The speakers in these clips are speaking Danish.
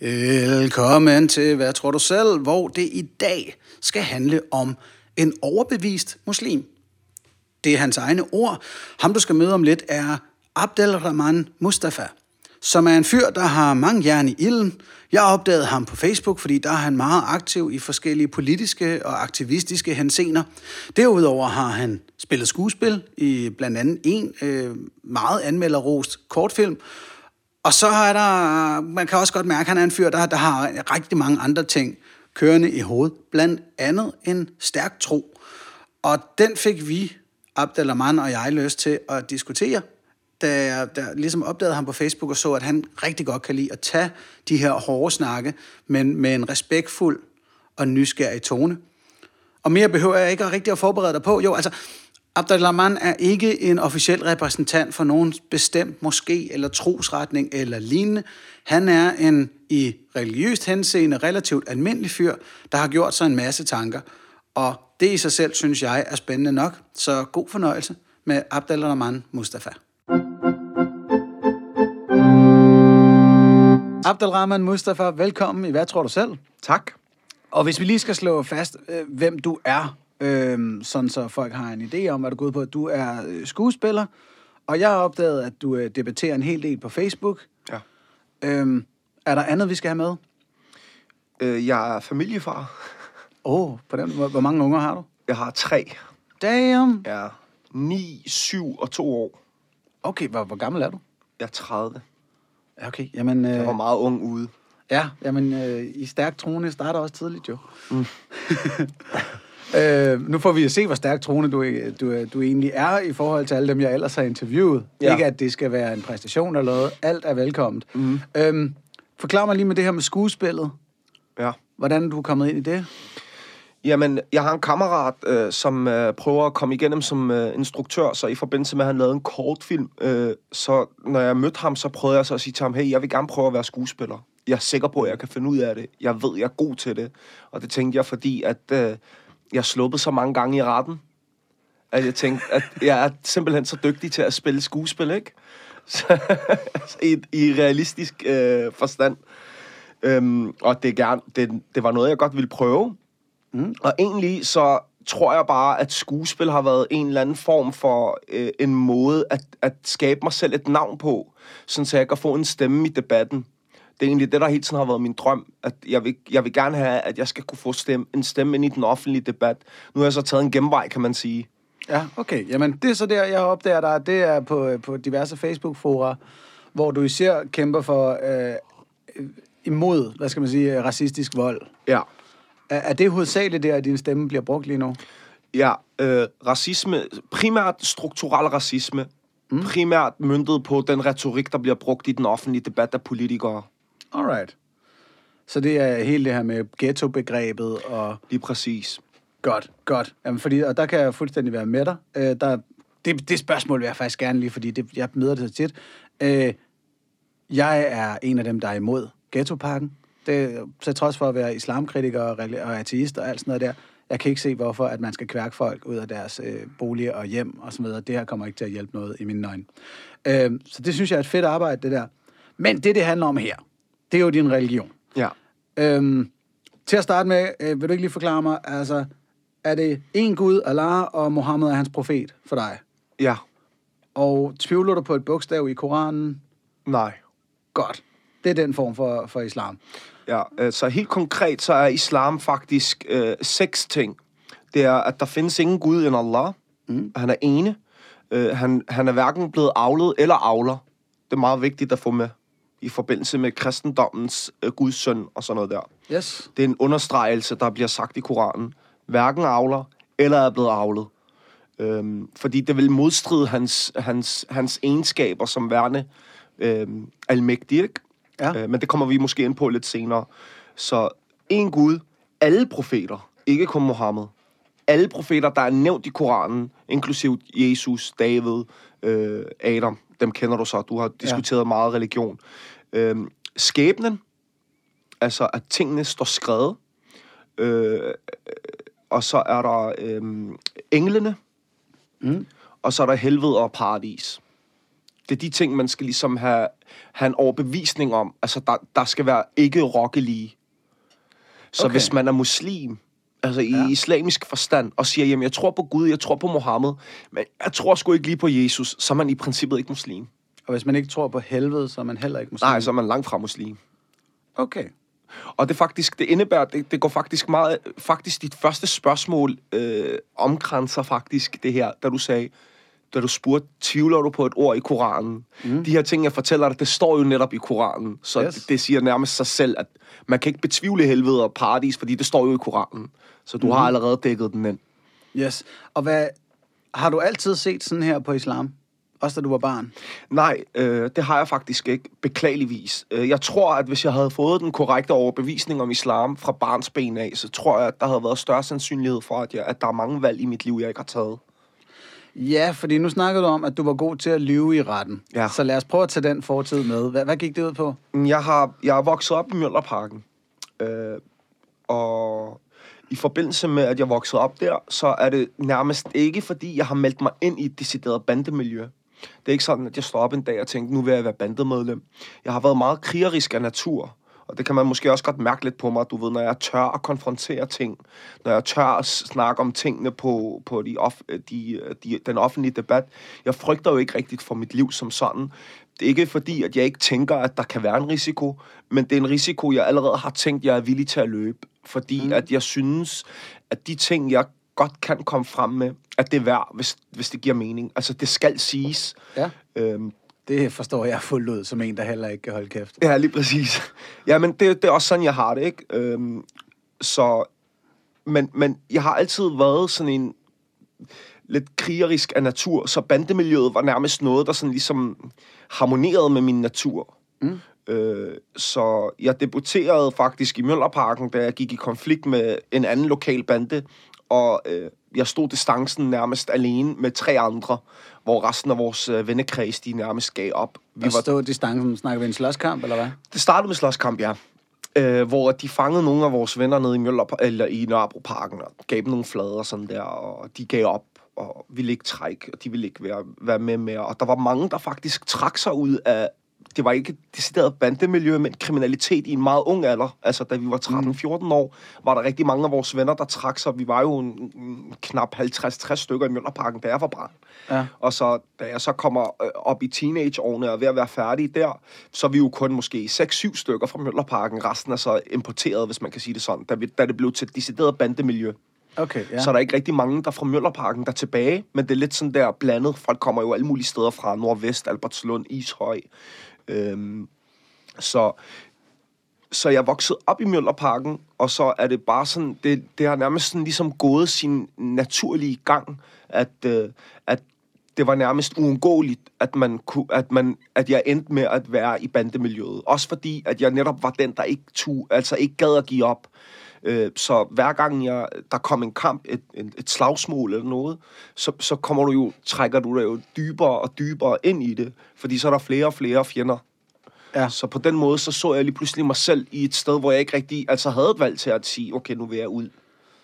Velkommen til Hvad tror du selv, hvor det i dag skal handle om en overbevist muslim. Det er hans egne ord. Ham, du skal møde om lidt, er Abdelrahman Mustafa, som er en fyr, der har mange jern i ilden. Jeg opdagede ham på Facebook, fordi der er han meget aktiv i forskellige politiske og aktivistiske hensener. Derudover har han spillet skuespil i blandt andet en øh, meget anmelderrost kortfilm, og så er der, man kan også godt mærke, at han er en fyr, der, der har rigtig mange andre ting kørende i hovedet. Blandt andet en stærk tro. Og den fik vi, Abdelrahman og jeg, lyst til at diskutere, da jeg da ligesom opdagede ham på Facebook og så, at han rigtig godt kan lide at tage de her hårde snakke, men med en respektfuld og nysgerrig tone. Og mere behøver jeg ikke rigtig at forberede dig på. Jo, altså, Abdelrahman er ikke en officiel repræsentant for nogen bestemt moské eller trosretning eller lignende. Han er en i religiøst henseende relativt almindelig fyr, der har gjort sig en masse tanker. Og det i sig selv, synes jeg, er spændende nok. Så god fornøjelse med Abdelrahman Mustafa. Abdelrahman Mustafa, velkommen i Hvad tror du selv? Tak. Og hvis vi lige skal slå fast, øh, hvem du er, øh, sådan så folk har en idé om, hvad du går ud på. Du er øh, skuespiller, og jeg har opdaget, at du øh, debatterer en hel del på Facebook. Ja. Øh, er der andet, vi skal have med? Øh, jeg er familiefar. Åh, oh, på den, hvor, hvor mange unger har du? Jeg har tre. Damn! Er 9, 7 og 2 år. Okay, hvor, hvor gammel er du? Jeg er 30. Ja, okay. Jamen, Jeg var øh, meget ung ude. ja, jamen, øh, i stærk trone starter også tidligt, jo. Mm. øh, nu får vi at se, hvor stærk trone du, du, du egentlig er i forhold til alle dem, jeg ellers har interviewet. Ja. Ikke, at det skal være en præstation eller noget. Alt er velkomment. Mm. Øhm, forklar mig lige med det her med skuespillet. Ja. Hvordan du er kommet ind i det? Jamen, jeg har en kammerat, øh, som øh, prøver at komme igennem som øh, instruktør, så i forbindelse med, at han lavede en kortfilm, øh, så når jeg mødte ham, så prøvede jeg så at sige til ham, hey, jeg vil gerne prøve at være skuespiller. Jeg er sikker på, at jeg kan finde ud af det. Jeg ved, jeg er god til det. Og det tænkte jeg, fordi at øh, jeg sluppet så mange gange i retten, at jeg tænkte, at jeg er simpelthen så dygtig til at spille skuespil, ikke? Så, i, I realistisk øh, forstand. Øhm, og det, er gerne, det, det var noget, jeg godt ville prøve. Mm. Og egentlig så tror jeg bare, at skuespil har været en eller anden form for øh, en måde at, at skabe mig selv et navn på, sådan så jeg kan få en stemme i debatten. Det er egentlig det, der hele tiden har været min drøm, at jeg vil, jeg vil gerne have, at jeg skal kunne få stemme, en stemme ind i den offentlige debat. Nu har jeg så taget en genvej, kan man sige. Ja, okay. Jamen, det er så der, jeg opdager dig. Det er på, på diverse Facebook-fora, hvor du især kæmper for øh, imod, hvad skal man sige, racistisk vold. Ja. Er, er det hovedsageligt der, at din stemme bliver brugt lige nu? Ja, øh, racisme, primært strukturel racisme, mm. primært møntet på den retorik, der bliver brugt i den offentlige debat af politikere. Alright. Så det er hele det her med ghetto-begrebet og... Lige præcis. Godt, godt. Jamen, fordi, og der kan jeg fuldstændig være med dig. Øh, der, det, det spørgsmål vil jeg faktisk gerne lige, fordi det, jeg møder det så tit. Øh, jeg er en af dem, der er imod ghettoparken. Det, så trods for at være islamkritiker og, og ateist og alt sådan noget der, jeg kan ikke se, hvorfor at man skal kværke folk ud af deres øh, boliger og hjem og så videre. Det her kommer ikke til at hjælpe noget i mine øjne. Øh, så det synes jeg er et fedt arbejde, det der. Men det, det handler om her, det er jo din religion. Ja. Øhm, til at starte med, øh, vil du ikke lige forklare mig, altså, er det en Gud, Allah, og Mohammed er hans profet for dig? Ja. Og tvivler du på et bogstav i Koranen? Nej. Godt. Det er den form for, for islam. Ja, øh, så helt konkret, så er islam faktisk øh, seks ting. Det er, at der findes ingen Gud end Allah. Mm. Han er ene. Øh, han, han er hverken blevet avlet eller avler. Det er meget vigtigt at få med i forbindelse med kristendommens øh, Guds søn og sådan noget der. Yes. Det er en understregelse, der bliver sagt i Koranen. Hverken avler eller er blevet avlet. Øhm, fordi det vil modstride hans, hans, hans egenskaber som værende øhm, almægtig, ikke? Ja. Øh, men det kommer vi måske ind på lidt senere. Så en Gud, alle profeter, ikke kun Mohammed, alle profeter, der er nævnt i Koranen, inklusiv Jesus, David, øh, Adam, dem kender du så. Du har diskuteret ja. meget religion. Øh, skæbnen, altså at tingene står skrevet. Øh, og så er der øh, englene, Mm. og så er der helvede og paradis. det er de ting, man skal ligesom have, have en overbevisning om. Altså, der, der skal være ikke rokkelige. Så Okay. hvis man er muslim, altså i Ja. islamisk forstand, og siger, jamen, jeg tror på Gud, jeg tror på Mohammed, men jeg tror sgu ikke lige på Jesus, så er man i princippet ikke muslim. Og hvis man ikke tror på helvede, så er man heller ikke muslim. Nej, så er man langt fra muslim. Okay. Og det faktisk, det indebærer, det, det går faktisk meget, faktisk dit første spørgsmål øh, omkranser faktisk det her, da du sagde, da du spurgte, tvivler du på et ord i Koranen? Mm. De her ting, jeg fortæller dig, det står jo netop i Koranen. Så Yes. det, det siger nærmest sig selv, at man kan ikke betvivle helvede og paradis, fordi det står jo i Koranen. Så du mm. har allerede dækket den ind. Yes. Og hvad, har du altid set sådan her på islam? Også da du var barn? Nej, øh, det har jeg faktisk ikke, beklageligvis. Øh, jeg tror, at hvis jeg havde fået den korrekte overbevisning om islam fra barns ben af, så tror jeg, at der havde været større sandsynlighed for, at, jeg, at der er mange valg i mit liv, jeg ikke har taget. Ja, fordi nu snakkede du om, at du var god til at lyve i retten. Ja. Så lad os prøve at tage den fortid med. Hvad, hvad gik det ud på? Jeg har jeg er vokset op i Mjølnerparken, øh, og i forbindelse med, at jeg voksede op der, så er det nærmest ikke, fordi jeg har meldt mig ind i et decideret bandemiljø. Det er ikke sådan, at jeg står op en dag og tænker, nu vil jeg være bandemedlem. Jeg har været meget krigerisk af natur, og det kan man måske også godt mærke lidt på mig, du ved, når jeg tør at konfrontere ting, når jeg tør at snakke om tingene på, på de off, de, de, den offentlige debat. Jeg frygter jo ikke rigtigt for mit liv som sådan. Det er ikke fordi, at jeg ikke tænker, at der kan være en risiko, men det er en risiko, jeg allerede har tænkt, jeg er villig til at løbe. Fordi mm. at jeg synes, at de ting, jeg godt kan komme frem med, at det er værd, hvis, hvis det giver mening. Altså, det skal siges. Ja. Øhm, Det forstår jeg fuldt ud, som en, der heller ikke kan holde kæft. Ja, lige præcis. Ja, men det, det er også sådan, jeg har det, ikke? Øhm, så, men, men jeg har altid været sådan en lidt krigerisk af natur, så bandemiljøet var nærmest noget, der sådan ligesom harmonerede med min natur. Mm. Øh, så jeg debuterede faktisk i Møllerparken, da jeg gik i konflikt med en anden lokal bande, og øh, jeg stod distancen nærmest alene med tre andre, hvor resten af vores øh, vennekreds, de nærmest gav op. Vi var... stå distancen, snakker vi en slåskamp, eller hvad? Det startede med slåskamp, ja. Øh, hvor de fangede nogle af vores venner nede i, Møller, eller i Nørrebroparken og gav dem nogle flader sådan der, og de gav op og ville ikke trække, og de ville ikke være, være med mere. Og der var mange, der faktisk trak sig ud af, det var ikke et decideret bandemiljø, men kriminalitet i en meget ung alder. Altså, da vi var 13-14 år, var der rigtig mange af vores venner, der trak sig. Vi var jo en, en knap 50-60 stykker i Møllerparken, da jeg var barn. Ja. Og så, da jeg så kommer øh, op i teenageårene og er ved at være færdig der, så er vi jo kun måske 6-7 stykker fra Møllerparken. Resten er så importeret, hvis man kan sige det sådan, da, vi, da det blev til et decideret bandemiljø. Okay, ja. Så er der ikke rigtig mange, der er fra Møllerparken, der er tilbage, men det er lidt sådan der blandet. Folk kommer jo alle mulige steder fra, Nordvest, Albertslund, Ishøj. Øhm, så, så jeg voksede op i Møllerparken, og så er det bare sådan, det, det har nærmest sådan ligesom gået sin naturlige gang, at, øh, at det var nærmest uundgåeligt, at, man kunne, at, man, at jeg endte med at være i bandemiljøet. Også fordi, at jeg netop var den, der ikke, tu, altså ikke gad at give op. Øh, så hver gang jeg, der kom en kamp, et, et, et slagsmål eller noget, så, så kommer du jo, trækker du dig jo dybere og dybere ind i det, fordi så er der flere og flere fjender. Ja. Så på den måde, så så jeg lige pludselig mig selv i et sted, hvor jeg ikke rigtig altså havde et valg til at sige, okay, nu vil jeg ud.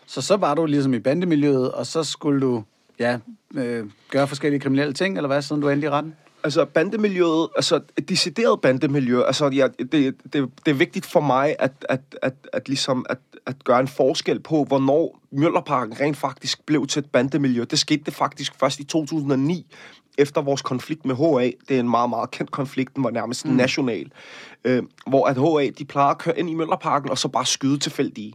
Så så var du ligesom i bandemiljøet, og så skulle du ja, øh, gøre forskellige kriminelle ting, eller hvad, siden du endte i retten? Altså bandemiljøet, altså et decideret bandemiljø, altså ja, det, det, det er vigtigt for mig at, at, at, at, ligesom at, at gøre en forskel på, hvornår Møllerparken rent faktisk blev til et bandemiljø. Det skete det faktisk først i 2009, efter vores konflikt med HA. Det er en meget, meget kendt konflikt, den var nærmest mm. national. Øh, hvor at HA, de plejer at køre ind i Møllerparken, og så bare skyde tilfældige.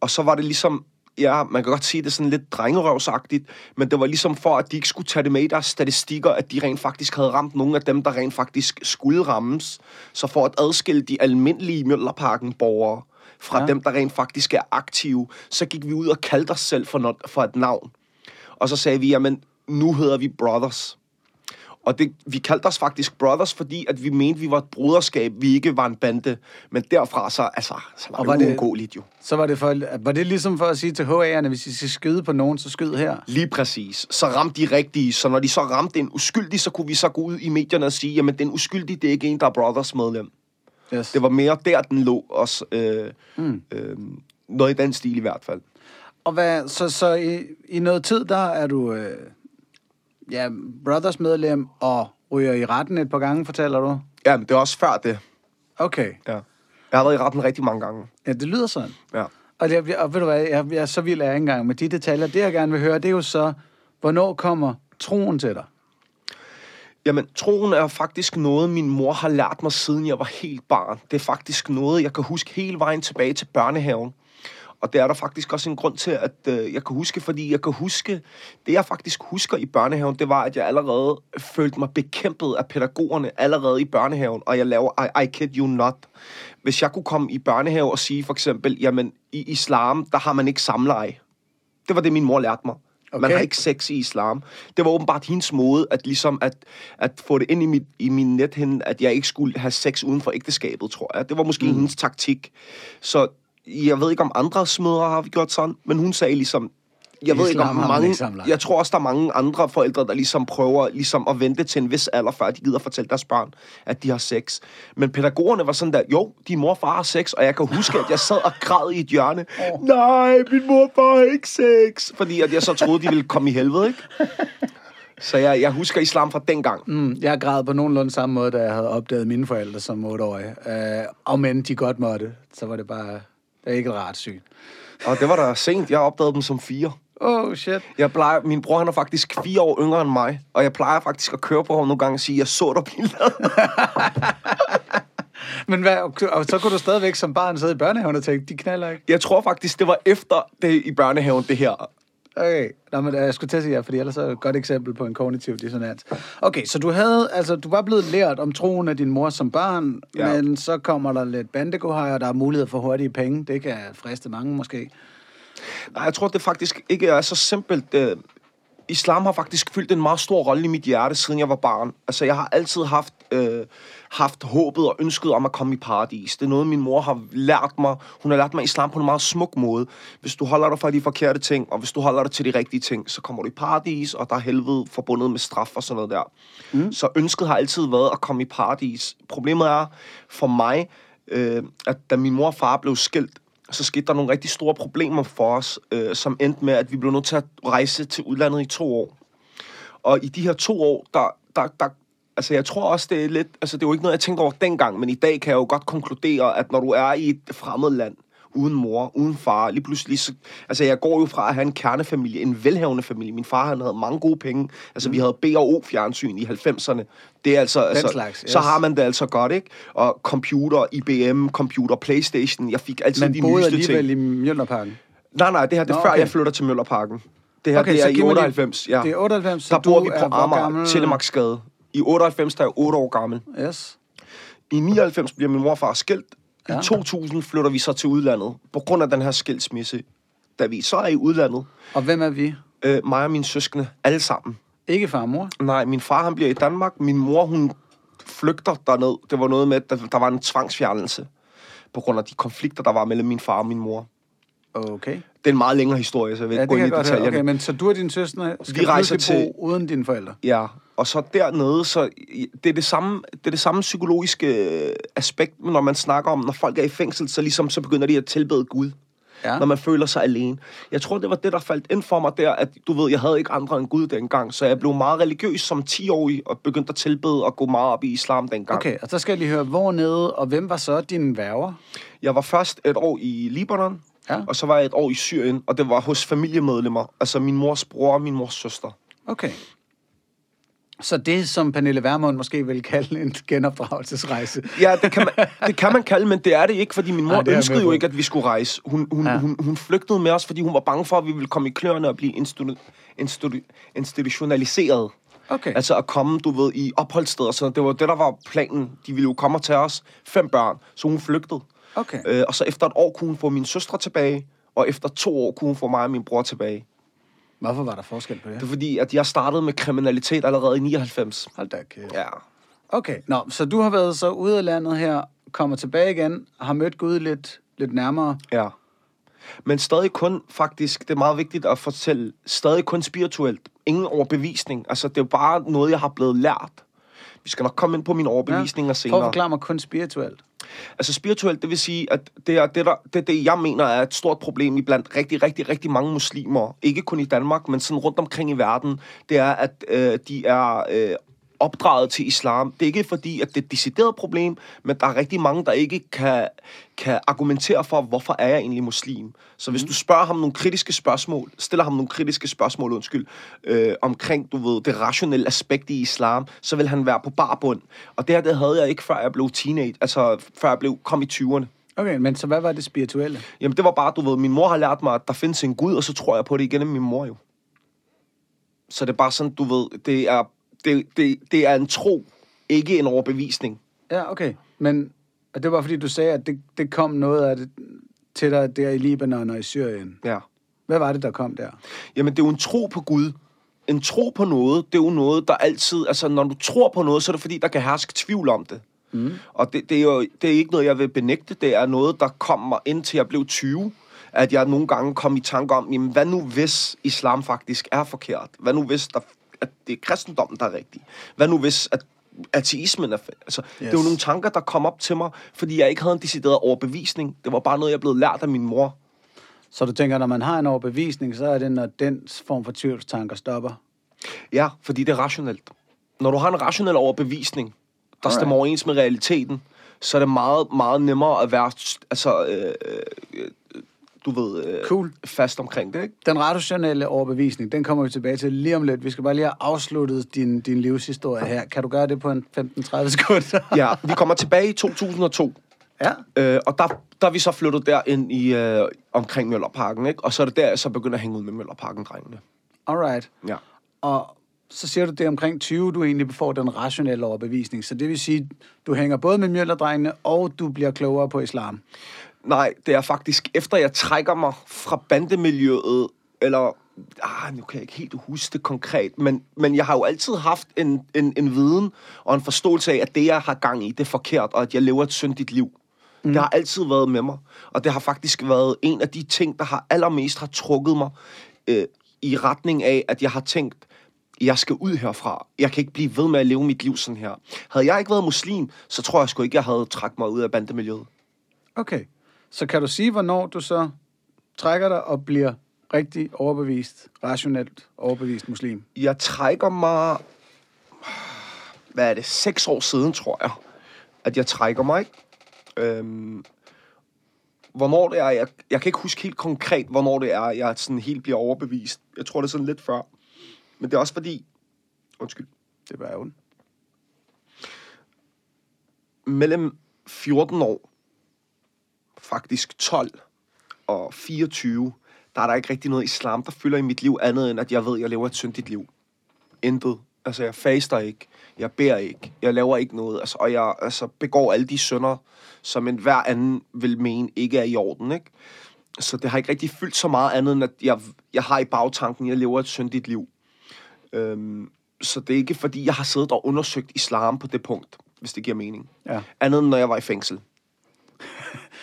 Og så var det ligesom, ja, man kan godt sige det er sådan lidt drengerøvsagtigt, men det var ligesom for, at de ikke skulle tage det med i deres statistikker, at de rent faktisk havde ramt nogle af dem, der rent faktisk skulle rammes. Så for at adskille de almindelige Møllerparken-borgere fra Ja. dem, der rent faktisk er aktive, så gik vi ud og kaldte os selv for, noget, for et navn. Og så sagde vi, jamen, nu hedder vi Brothers. Og det, vi kaldte os faktisk Brothers, fordi at vi mente, vi var et broderskab, vi ikke var en bande. Men derfra så, altså, så var, Og det var det- uundgåeligt jo. Så var det, for, var det ligesom for at sige til HA'erne, hvis I skal skyde på nogen, så skyd her? Lige præcis. Så ramte de rigtige. Så når de så ramte en uskyldig, så kunne vi så gå ud i medierne og sige, jamen den uskyldige, det er ikke en, der er Brothers medlem. Yes. Det var mere der, den lå også. Øh, mm. øh, noget i den stil i hvert fald. Og hvad, så, så i, i noget tid, der er du øh, ja, Brothers medlem og ryger i retten et par gange, fortæller du? Ja, men det er også før det. Okay. Ja. Jeg har været i retten rigtig mange gange. Ja, det lyder sådan. Ja. Og, det, og ved du hvad, jeg, jeg, så vild er jeg ikke engang med de detaljer. Det, jeg gerne vil høre, det er jo så, hvornår kommer troen til dig? Jamen, troen er faktisk noget, min mor har lært mig, siden jeg var helt barn. Det er faktisk noget, jeg kan huske hele vejen tilbage til børnehaven. Og det er der faktisk også en grund til, at øh, jeg kan huske, fordi jeg kan huske, det jeg faktisk husker i børnehaven, det var, at jeg allerede følte mig bekæmpet af pædagogerne allerede i børnehaven, og jeg laver I, I kid you not. Hvis jeg kunne komme i børnehave og sige for eksempel, jamen i islam, der har man ikke samleje. Det var det, min mor lærte mig. Okay. Man har ikke sex i islam. Det var åbenbart hendes måde at, ligesom at, at få det ind i, mit, i min nethinde, at jeg ikke skulle have sex uden for ægteskabet, tror jeg. Det var måske mm. hendes taktik. Så jeg ved ikke, om andre smødre har gjort sådan, men hun sagde ligesom, jeg ved ikke, om mange, jeg tror også, der er mange andre forældre, der ligesom prøver ligesom at vente til en vis alder, før de gider fortælle deres børn, at de har sex. Men pædagogerne var sådan der, jo, din mor og far har sex, og jeg kan huske, at jeg sad og græd i et hjørne. Oh. Nej, min mor og far har ikke sex. Fordi at jeg så troede, de ville komme i helvede, ikke? Så jeg, jeg husker islam fra dengang. Mm, jeg græd på nogenlunde samme måde, da jeg havde opdaget mine forældre som 8-årig. Uh, og men de godt måtte, så var det bare det er ikke et rart syn. Og det var da sent. Jeg opdagede dem som fire. Oh, shit. Jeg plejer, min bror han er faktisk fire år yngre end mig, og jeg plejer faktisk at køre på ham nogle gange og sige, jeg så dig blive. Men hvad, og så kunne du stadigvæk som barn sidde i børnehaven og tænke, de knaller ikke. Jeg tror faktisk, det var efter det i børnehaven, det her. Okay, Nå, men øh, jeg skulle til at sige ja, fordi ellers er det et godt eksempel på en kognitiv dissonans. Okay, så du havde, altså du var blevet lært om troen af din mor som barn, ja. Men så kommer der lidt bandegohaj, og der er mulighed for hurtige penge. Det kan friste mange måske. Nej, jeg tror, det faktisk ikke er så simpelt. Øh, Islam har faktisk fyldt en meget stor rolle i mit hjerte, siden jeg var barn. Altså, jeg har altid haft, øh, haft håbet og ønsket om at komme i paradis. Det er noget, min mor har lært mig. Hun har lært mig islam på en meget smuk måde. Hvis du holder dig fra de forkerte ting, og hvis du holder dig til de rigtige ting, så kommer du i paradis, og der er helvede forbundet med straf og sådan noget der. Mm. Så ønsket har altid været at komme i paradis. Problemet er for mig, øh, at da min mor og far blev skilt, så skete der nogle rigtig store problemer for os, øh, som endte med, at vi blev nødt til at rejse til udlandet i to år. Og i de her to år, der, der, der altså jeg tror også, det er lidt, altså det er jo ikke noget, jeg tænkte over dengang, men i dag kan jeg jo godt konkludere, at når du er i et fremmed land, uden mor, uden far, lige pludselig, så, altså jeg går jo fra at have en kernefamilie, en velhavende familie. Min far, han havde mange gode penge. Altså mm. vi havde B&O fjernsyn i 90'erne. Det er altså, altså slags, så yes. har man det altså godt, ikke? Og computer, IBM, computer, Playstation, jeg fik altid Men de boede nyeste ting. alligevel i Mjølnerparken. Nej, nej, det her det er Nå, før, okay. jeg flytter til Møllerparken. Det her, Okay, det så er i giv mig lige- 98, ja. Det er 98, så Der bor vi på Amager? Telemarksgade. I 98 der er jeg 8 år gammel. Yes. I 99 bliver min mor og far skilt. Ja. I 2000 flytter vi så til udlandet, på grund af den her skilsmisse. Da vi så er i udlandet, Og hvem er vi? øh, mig og mine søskende, alle sammen. Ikke far og mor? Nej, min far han bliver i Danmark. Min mor, hun flygter derned. Det var noget med, at der, var en tvangsfjernelse. På grund af de konflikter, der var mellem min far og min mor. Okay. Det er en meget længere historie, så jeg vil Ja, ikke det gå ind i detaljerne. Okay, men så du og dine søstre skal Vi rejser til- uden dine forældre? Ja, og så dernede, så det er det samme, det er det samme psykologiske øh, aspekt, når man snakker om, når folk er i fængsel, så ligesom så begynder de at tilbede Gud, Ja. når man føler sig alene. Jeg tror, det var det, der faldt ind for mig der, at du ved, jeg havde ikke andre end Gud dengang, så jeg blev meget religiøs som 10-årig og begyndte at tilbede og gå meget op i islam dengang. Okay, og så skal jeg lige høre, hvor nede, og hvem var så dine værger? Jeg var først et år i Libanon, Ja. og så var jeg et år i Syrien, og det var hos familiemedlemmer, altså min mors bror og min mors søster. Okay. Så det, som Pernille Vermund måske vil kalde en genopdragelsesrejse. Ja, det kan, man, det kan man kalde, men det er det ikke, fordi min mor Nej, ønskede jo ikke, at vi skulle rejse. Hun, hun, ja. hun, hun flygtede med os, fordi hun var bange for, at vi ville komme i kløerne og blive institu- institu- institutionaliseret. Okay. Altså at komme, du ved, i opholdssteder. Så det var det, der var planen. De ville jo komme til os, fem børn, så hun flygtede. Okay. Øh, og så efter et år kunne hun få min søstre tilbage, og efter to år kunne hun få mig og min bror tilbage. Hvorfor var der forskel på det? Det er fordi, at jeg startede med kriminalitet allerede i 99. Hold da kæft. Ja. Okay, Nå, så du har været så ude af landet her, kommer tilbage igen, har mødt Gud lidt, lidt nærmere. Ja. Men stadig kun, faktisk, det er meget vigtigt at fortælle, stadig kun spirituelt. Ingen overbevisning. Altså, det er jo bare noget, jeg har blevet lært. Vi skal nok komme ind på mine overbevisninger Prøv senere. at forklare mig kun spirituelt. Altså spirituelt, det vil sige, at det er det, der, det, det, jeg mener er et stort problem i blandt rigtig, rigtig, rigtig mange muslimer. Ikke kun i Danmark, men sådan rundt omkring i verden. Det er, at øh, de er øh, opdraget til islam. Det er ikke fordi, at det er et decideret problem, men der er rigtig mange, der ikke kan, kan argumentere for, hvorfor er jeg egentlig muslim. Så hvis du spørger ham nogle kritiske spørgsmål, stiller ham nogle kritiske spørgsmål, undskyld, øh, omkring, du ved, det rationelle aspekt i islam, så vil han være på barbund. Og det her, det havde jeg ikke, før jeg blev teenage, altså før jeg blev, kom i 20'erne. Okay, men så hvad var det spirituelle? Jamen, det var bare, du ved, min mor har lært mig, at der findes en Gud, og så tror jeg på det igennem min mor jo. Så det er bare sådan, du ved, det er, det, det, det er en tro, ikke en overbevisning. Ja, okay. Men og det var fordi, du sagde, at det, det kom noget af det til dig der i Libanon og i Syrien. Ja. Hvad var det, der kom der? Jamen, det er jo en tro på Gud. En tro på noget, det er jo noget, der altid... Altså, når du tror på noget, så er det fordi, der kan herske tvivl om det. Mm. Og det, det, er jo det er ikke noget, jeg vil benægte. Det er noget, der kommer indtil jeg blev 20 at jeg nogle gange kom i tanke om, jamen, hvad nu hvis islam faktisk er forkert? Hvad nu hvis der, at det er kristendommen, der er rigtig? Hvad nu hvis at ateismen er... Altså, yes. Det er jo nogle tanker, der kom op til mig, fordi jeg ikke havde en decideret overbevisning. Det var bare noget, jeg blev lært af min mor. Så du tænker, når man har en overbevisning, så er det, når den form for tvivlstanker stopper? Ja, fordi det er rationelt. Når du har en rationel overbevisning, der Alright. stemmer overens med realiteten, så er det meget, meget nemmere at være altså, øh, øh, du ved, øh, cool. fast omkring det, ikke? Den rationelle overbevisning, den kommer vi tilbage til lige om lidt. Vi skal bare lige have afsluttet din, din livshistorie her. Kan du gøre det på en 15-30 sekunder? ja, vi kommer tilbage i 2002. Ja. Øh, og der, der er vi så flyttet der ind i, øh, omkring Møllerparken, ikke? Og så er det der, jeg så begynder at hænge ud med Møllerparken-drengene. Alright. Ja. Og så siger du, det er omkring 20, du egentlig får den rationelle overbevisning. Så det vil sige, du hænger både med Mjøllerdrengene, og du bliver klogere på islam. Nej, det er faktisk efter jeg trækker mig fra bandemiljøet, eller ah, nu kan jeg ikke helt huske det konkret, men, men jeg har jo altid haft en, en, en viden og en forståelse af, at det, jeg har gang i, det er forkert, og at jeg lever et syndigt liv. Mm. Det har altid været med mig, og det har faktisk været en af de ting, der har allermest har trukket mig øh, i retning af, at jeg har tænkt, jeg skal ud herfra. Jeg kan ikke blive ved med at leve mit liv sådan her. Havde jeg ikke været muslim, så tror jeg sgu ikke, jeg havde trækket mig ud af bandemiljøet. Okay. Så kan du sige, hvornår du så trækker dig og bliver rigtig overbevist, rationelt overbevist muslim? Jeg trækker mig... Hvad er det? Seks år siden, tror jeg, at jeg trækker mig, ikke? Øhm, hvornår det er, jeg, jeg kan ikke huske helt konkret, hvornår det er, jeg sådan helt bliver overbevist. Jeg tror, det er sådan lidt før. Men det er også fordi... Undskyld. Det var ondt. Mellem 14 år faktisk 12 og 24, der er der ikke rigtig noget islam, der fylder i mit liv andet end, at jeg ved, at jeg lever et syndigt liv. Intet. Altså, jeg faster ikke. Jeg beder ikke. Jeg laver ikke noget. Altså, og jeg altså, begår alle de sønder, som en hver anden vil mene ikke er i orden, ikke? Så det har ikke rigtig fyldt så meget andet, end at jeg, jeg har i bagtanken, at jeg lever et syndigt liv. Øhm, så det er ikke, fordi jeg har siddet og undersøgt islam på det punkt, hvis det giver mening. Ja. Andet end, når jeg var i fængsel.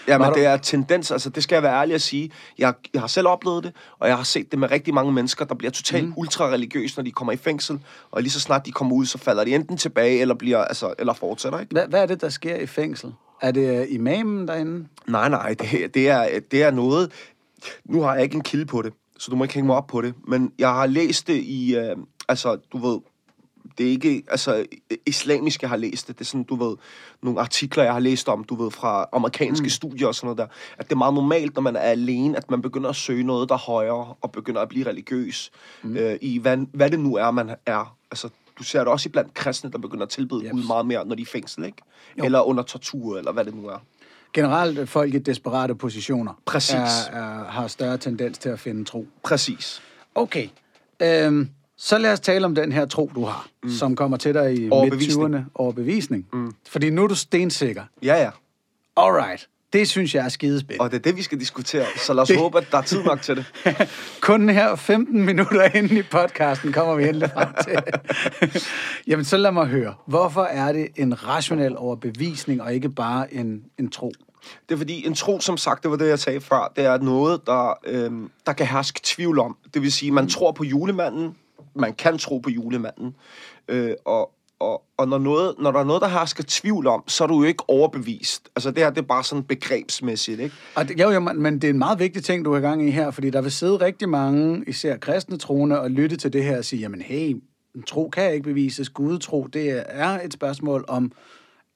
Ja, men det er tendens, altså det skal jeg være ærlig at sige. Jeg, jeg har selv oplevet det, og jeg har set det med rigtig mange mennesker, der bliver totalt mm. ultra-religiøse, når de kommer i fængsel, og lige så snart de kommer ud, så falder de enten tilbage, eller, bliver, altså, eller fortsætter, ikke? Hvad, hvad er det, der sker i fængsel? Er det øh, imamen derinde? Nej, nej, det, det, er, det er noget... Nu har jeg ikke en kilde på det, så du må ikke hænge mig op på det, men jeg har læst det i... Øh, altså, du ved, det er ikke, altså, islamisk, jeg har læst det. Det er sådan, du ved, nogle artikler, jeg har læst om, du ved, fra amerikanske mm. studier og sådan noget der. At det er meget normalt, når man er alene, at man begynder at søge noget, der er højere, og begynder at blive religiøs mm. øh, i, hvad, hvad det nu er, man er. Altså, du ser det også blandt kristne, der begynder at tilbede yes. Gud meget mere, når de er fængsel, ikke? Jo. Eller under tortur, eller hvad det nu er. Generelt folk i desperate positioner Præcis. Er, er, har større tendens til at finde tro. Præcis. Okay. Øhm, så lad os tale om den her tro, du har, mm. som kommer til dig i midt-20'erne. Overbevisning. Mm. Fordi nu er du stensikker. Ja, ja. Alright. Det synes jeg er skidespændende. Og det er det, vi skal diskutere. Så lad os det... håbe, at der er tid nok til det. Kun her 15 minutter inde i podcasten kommer vi endelig frem til. Jamen, så lad mig høre. Hvorfor er det en rationel overbevisning, og ikke bare en, en tro? Det er fordi, en tro, som sagt, det var det, jeg sagde før, det er noget, der, øhm, der kan herske tvivl om. Det vil sige, man tror på julemanden, man kan tro på julemanden. Øh, og, og, og når, noget, når der er noget, der har skal tvivl om, så er du jo ikke overbevist. Altså det her, det er bare sådan begrebsmæssigt, ikke? Og det, jo, jo, men det er en meget vigtig ting, du er i gang i her, fordi der vil sidde rigtig mange, især kristne troende, og lytte til det her og sige, jamen hey, tro kan ikke bevises. Gudetro, det er et spørgsmål om,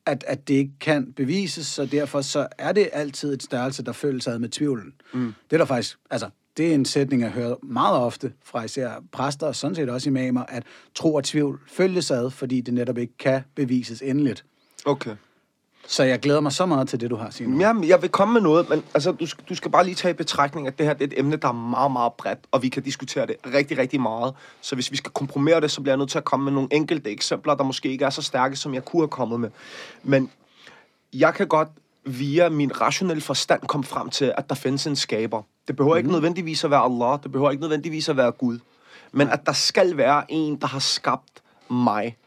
at, at det ikke kan bevises, så derfor så er det altid et størrelse, der føles ad med tvivlen. Mm. Det er der faktisk, altså, det er en sætning, jeg hører meget ofte fra især præster og sådan set også imamer, at tro og tvivl følges ad, fordi det netop ikke kan bevises endeligt. Okay. Så jeg glæder mig så meget til det, du har, Signe. Jamen, jeg vil komme med noget, men altså, du, skal- du skal bare lige tage i betragtning, at det her det er et emne, der er meget, meget bredt, og vi kan diskutere det rigtig, rigtig meget. Så hvis vi skal komprimere det, så bliver jeg nødt til at komme med nogle enkelte eksempler, der måske ikke er så stærke, som jeg kunne have kommet med. Men jeg kan godt via min rationelle forstand komme frem til, at der findes en skaber. Det behøver mm. ikke nødvendigvis at være Allah, det behøver ikke nødvendigvis at være Gud. Men at der skal være en, der har skabt mig,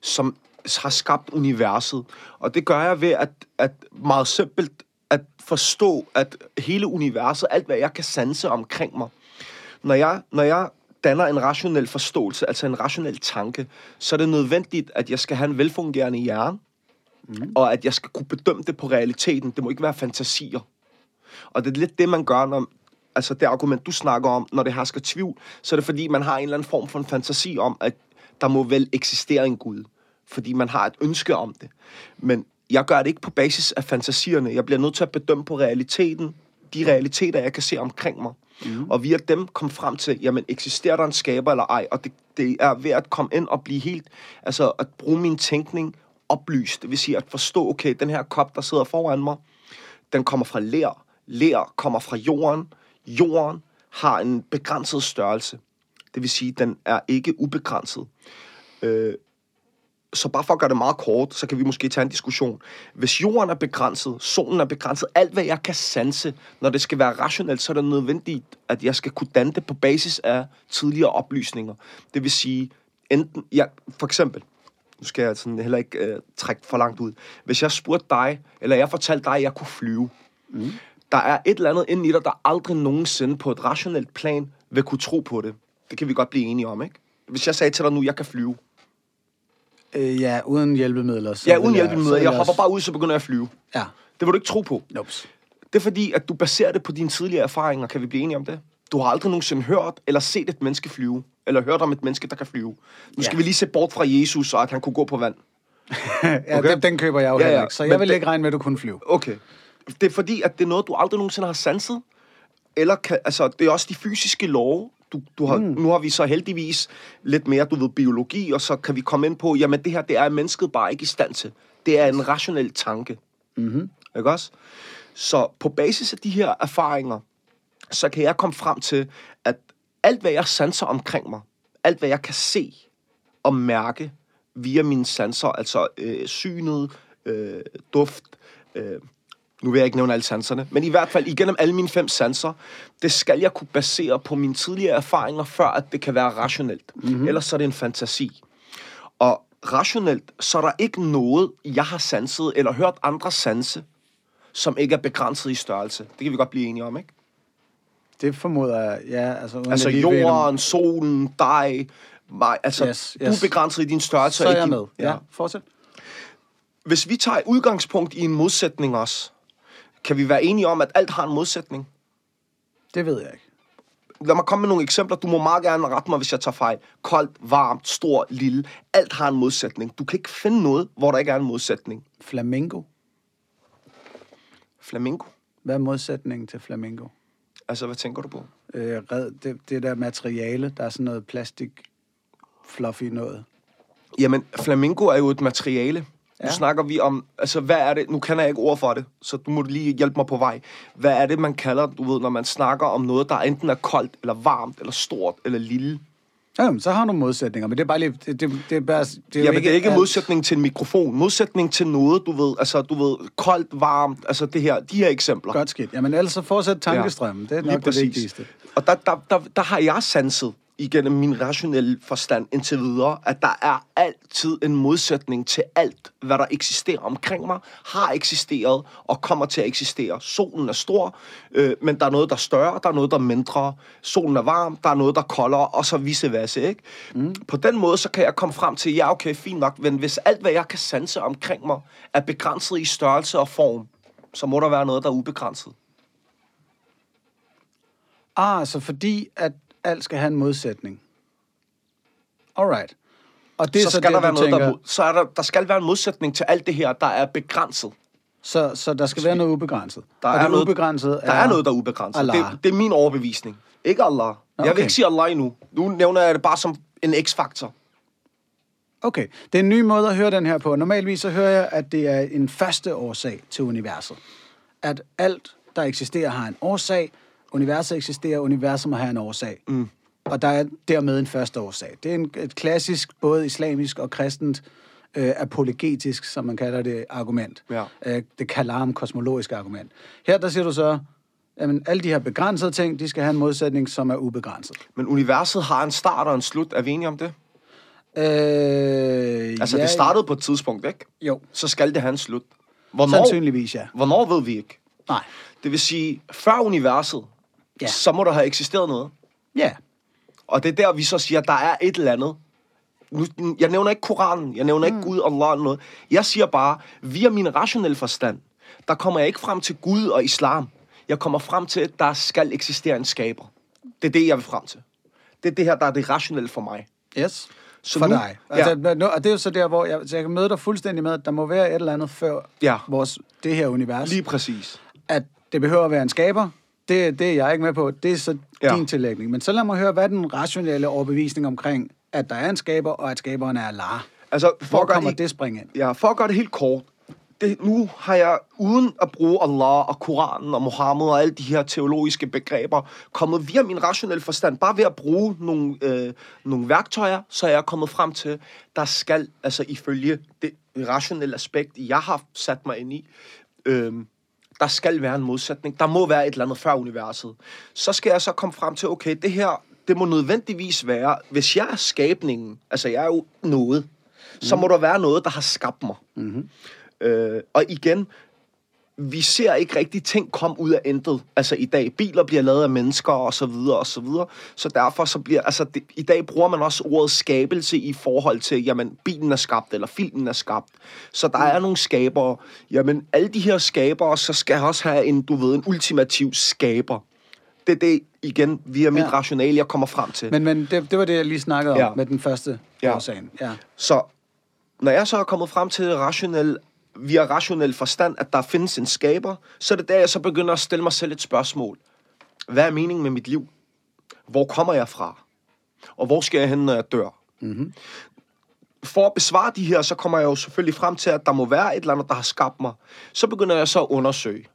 som har skabt universet. Og det gør jeg ved at, at meget simpelt at forstå, at hele universet, alt hvad jeg kan sanse omkring mig, når jeg, når jeg danner en rationel forståelse, altså en rationel tanke, så er det nødvendigt, at jeg skal have en velfungerende hjerne, mm. og at jeg skal kunne bedømme det på realiteten. Det må ikke være fantasier. Og det er lidt det, man gør, når, altså det argument, du snakker om, når det hersker tvivl, så er det fordi, man har en eller anden form for en fantasi om, at der må vel eksistere en Gud. Fordi man har et ønske om det. Men jeg gør det ikke på basis af fantasierne. Jeg bliver nødt til at bedømme på realiteten, de realiteter, jeg kan se omkring mig. Mm. Og via dem kom frem til, jamen, eksisterer der en skaber eller ej? Og det, det er ved at komme ind og blive helt, altså at bruge min tænkning oplyst. Det vil sige at forstå, okay, den her kop, der sidder foran mig, den kommer fra ler. Ler kommer fra jorden. Jorden har en begrænset størrelse. Det vil sige, den er ikke ubegrænset. Øh, så bare for at gøre det meget kort, så kan vi måske tage en diskussion. Hvis jorden er begrænset, solen er begrænset, alt hvad jeg kan sanse, når det skal være rationelt, så er det nødvendigt, at jeg skal kunne danne det på basis af tidligere oplysninger. Det vil sige, enten, ja, for eksempel, nu skal jeg sådan heller ikke øh, trække for langt ud. Hvis jeg spurgte dig, eller jeg fortalte dig, at jeg kunne flyve, mm der er et eller andet inde i dig, der aldrig nogensinde på et rationelt plan vil kunne tro på det. Det kan vi godt blive enige om, ikke? Hvis jeg sagde til dig nu, at jeg kan flyve, Øh, ja, uden hjælpemidler. Så Ja, uden jeg- hjælpemidler. Jeg også- hopper bare ud, så begynder jeg at flyve. Ja, Det vil du ikke tro på. nops. Det er fordi, at du baserer det på dine tidligere erfaringer. Kan vi blive enige om det? Du har aldrig nogensinde hørt eller set et menneske flyve. Eller hørt om et menneske, der kan flyve. Nu skal Ja. vi lige se bort fra Jesus, og at han kunne gå på vand. ja, Okay. den, den køber jeg jo Ja, ja, ikke, så men jeg vil det- ikke regne med, at du kunne flyve. Okay. Det er fordi, at det er noget, du aldrig nogensinde har sanset. Eller kan, altså, det er også de fysiske love. Du, du har, mm. Nu har vi så heldigvis lidt mere, du ved, biologi, og så kan vi komme ind på, jamen det her, det er mennesket bare ikke i stand til. Det er en rationel tanke. Mm-hmm. Ikke også? Så på basis af de her erfaringer, så kan jeg komme frem til, at alt, hvad jeg sanser omkring mig, alt, hvad jeg kan se og mærke via mine sanser, altså øh, synet, øh, duft, øh, nu vil jeg ikke nævne alle sanserne, men i hvert fald igennem alle mine fem sanser, det skal jeg kunne basere på mine tidligere erfaringer, før at det kan være rationelt. Mm-hmm. Ellers så er det en fantasi. Og rationelt, så er der ikke noget, jeg har sanset eller hørt andre sanse, som ikke er begrænset i størrelse. Det kan vi godt blive enige om, ikke? Det formoder jeg, ja. Altså, Altså lige ved, jorden, solen, dig, mig. Altså, Yes, du er yes. begrænset i din størrelse. Så er ikke jeg din- med. Ja, fortsæt. Hvis vi tager udgangspunkt i en modsætning også, kan vi være enige om, at alt har en modsætning? Det ved jeg ikke. Lad mig komme med nogle eksempler. Du må meget gerne rette mig, hvis jeg tager fejl. Koldt, varmt, stor, lille. Alt har en modsætning. Du kan ikke finde noget, hvor der ikke er en modsætning. Flamingo. Flamingo. Hvad er modsætningen til flamingo? Altså, hvad tænker du på? Øh, red, det, det der materiale, der er sådan noget plastik fluffy noget. Jamen, flamingo er jo et materiale. Nu Ja. snakker vi om, altså hvad er det, nu kender jeg ikke ord for det, så du må lige hjælpe mig på vej. Hvad er det, man kalder, du ved, når man snakker om noget, der enten er koldt, eller varmt, eller stort, eller lille? Ja, men så har du modsætninger, men det er bare lige... Det, det, det er bare, det er jo Jamen, det er ikke alt. modsætning til en mikrofon. Modsætning til noget, du ved, altså, du ved, koldt, varmt, altså det her, de her eksempler. Godt skidt. Jamen ellers så fortsæt tankestrømmen. Det er Lige nok det vigtigste. Og der, der, der, der har jeg sanset igennem min rationelle forstand indtil videre, at der er altid en modsætning til alt, hvad der eksisterer omkring mig, har eksisteret og kommer til at eksistere. Solen er stor, øh, men der er noget, der er større, der er noget, der er mindre. Solen er varm, der er noget, der er koldere, og så vice versa, ikke? Mm. På den måde, så kan jeg komme frem til, ja, okay, fint nok, men hvis alt, hvad jeg kan sanse omkring mig, er begrænset i størrelse og form, så må der være noget, der er ubegrænset. Ah, så fordi at alt skal have en modsætning. Alright. Og det er så, skal det, der være noget, der, tænker- så er der, der skal være en modsætning til alt det her, der er begrænset. Så, så der skal være noget ubegrænset. Der er det noget, ubegrænsede der er noget, der er ubegrænset. Allah. Det, det er min overbevisning. Ikke Allah. Jeg okay. vil ikke sige Allah endnu. Nu nævner jeg det bare som en x-faktor. Okay, det er en ny måde at høre den her på. Normalvis så hører jeg, at det er en første årsag til universet. At alt, der eksisterer, har en årsag. Universet eksisterer, universet må have en årsag. Mm. Og der er dermed en første årsag. Det er en, et klassisk, både islamisk og kristent, øh, apologetisk, som man kalder det, argument. Ja. Øh, det kalam kosmologiske argument. Her der siger du så, at alle de her begrænsede ting, de skal have en modsætning, som er ubegrænset. Men universet har en start og en slut. Er vi enige om det? Øh, Altså, ja, det startede på et tidspunkt, ikke? Jo, Så skal det have en slut. Hvornår, sandsynligvis ja. hvornår ved vi ikke. Nej. Det vil sige, før universet, Ja. så må der have eksisteret noget. Ja, Og det er der, vi så siger, at der er et eller andet. Nu, jeg nævner ikke Koranen, jeg nævner ikke Mm. Gud, Allah eller noget. Jeg siger bare, via min rationelle forstand, der kommer jeg ikke frem til Gud og islam. Jeg kommer frem til, at der skal eksistere en skaber. Det er det, jeg vil frem til. Det er det her, der er det rationelle for mig. Yes. Så for nu- dig. Altså, ja. nu, og det er jo så der, hvor jeg, så jeg kan møde dig fuldstændig med, at der må være et eller andet før Ja. vores, det her univers. Lige præcis. At det behøver at være en skaber, det, det er jeg ikke med på. Det er så Ja. din tillægning. Men så lad mig høre, hvad er den rationelle overbevisning omkring, at der er en skaber, og at skaberen er Allah? Altså, for Hvor kommer det, det spring ind? Ja, for at gøre det helt kort. Det, nu har jeg, uden at bruge Allah og Koranen og Mohammed og alle de her teologiske begreber, kommet via min rationelle forstand, bare ved at bruge nogle, øh, nogle værktøjer, så er jeg kommet frem til, der skal, altså ifølge det rationelle aspekt, jeg har sat mig ind i, øh, der skal være en modsætning. Der må være et eller andet før universet. Så skal jeg så komme frem til, okay, det her, det må nødvendigvis være, hvis jeg er skabningen, altså jeg er jo noget, så må der være noget, der har skabt mig. Mm-hmm. Øh, og igen, vi ser ikke rigtig ting komme ud af intet. Altså i dag, biler bliver lavet af mennesker og så videre og så videre. Så derfor så bliver, altså det, i dag bruger man også ordet skabelse i forhold til, jamen bilen er skabt, eller filmen er skabt. Så der er nogle skabere. Jamen alle de her skabere, så skal også have en, du ved, en ultimativ skaber. Det er det, igen, via mit Ja. rationale, jeg kommer frem til. Men, men det, det var det, jeg lige snakkede om Ja. med den første Ja. årsagen. Ja. Så når jeg så er kommet frem til rationel, via rationel forstand, at der findes en skaber, så er det der, jeg så begynder at stille mig selv et spørgsmål. Hvad er meningen med mit liv? Hvor kommer jeg fra? Og hvor skal jeg hen, når jeg dør? Mm-hmm. For at besvare de her, så kommer jeg jo selvfølgelig frem til, at der må være et eller andet, der har skabt mig. Så begynder jeg så at undersøge.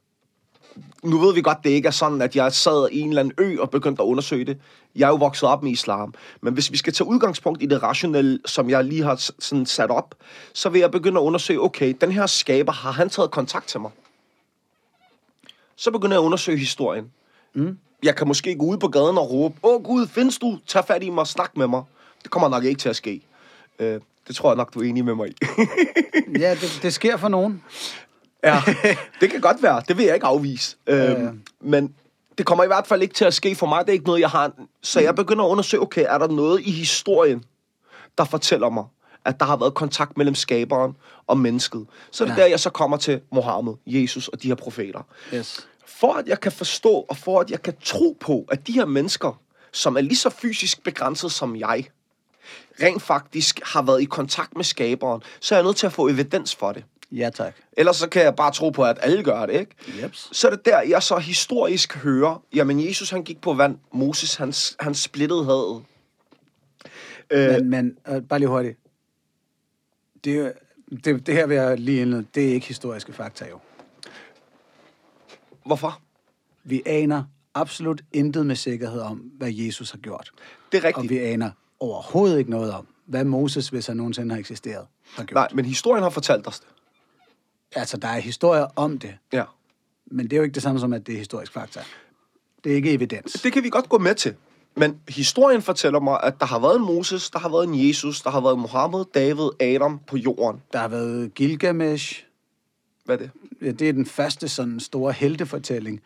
Nu ved vi godt, det ikke er sådan, at jeg sad i en eller anden ø og begyndte at undersøge det. Jeg er jo vokset op med islam. Men hvis vi skal tage udgangspunkt i det rationelle, som jeg lige har sådan sat op, så vil jeg begynde at undersøge, okay, den her skaber, har han taget kontakt til mig? Så begynder jeg at undersøge historien. Mm. Jeg kan måske gå ud på gaden og råbe, åh Gud, findes du? Tag fat i mig snak med mig. Det kommer nok ikke til at ske. Øh, det tror jeg nok, du er enig med mig i. ja, det, det sker for nogen. Ja, det kan godt være. Det vil jeg ikke afvise. Øhm, men det kommer i hvert fald ikke til at ske for mig. Det er ikke noget, jeg har. Så jeg begynder at undersøge, okay, er der noget i historien, der fortæller mig, at der har været kontakt mellem skaberen og mennesket. Så er det Ja. der, jeg så kommer til Mohammed, Jesus og de her profeter. Yes. For at jeg kan forstå, og for at jeg kan tro på, at de her mennesker, som er lige så fysisk begrænset som jeg, rent faktisk har været i kontakt med skaberen, så er jeg nødt til at få evidens for det. Ja, tak. Ellers så kan jeg bare tro på, at alle gør det, ikke? Jeps. Så er det der, jeg så historisk hører, jamen Jesus han gik på vand, Moses han, han splittede havet. Øh, Men, men øh, bare lige hurtigt. Det, det, det her vil jeg lige indlede. Det er ikke historiske fakta, jo. hvorfor? Vi aner absolut intet med sikkerhed om, hvad Jesus har gjort. Det er Og rigtigt. vi aner overhovedet ikke noget om, hvad Moses, hvis han nogensinde har eksisteret, har gjort. Nej, men historien har fortalt os det. Altså, der er historier om det, Ja. men det er jo ikke det samme som, at det er historisk fakta. Det er ikke evidens. Det kan vi godt gå med til. Men historien fortæller mig, at der har været en Moses, der har været en Jesus, der har været Mohammed, David, Adam på jorden. Der har været Gilgamesh. Hvad er det? Ja, det er den første sådan store heltefortælling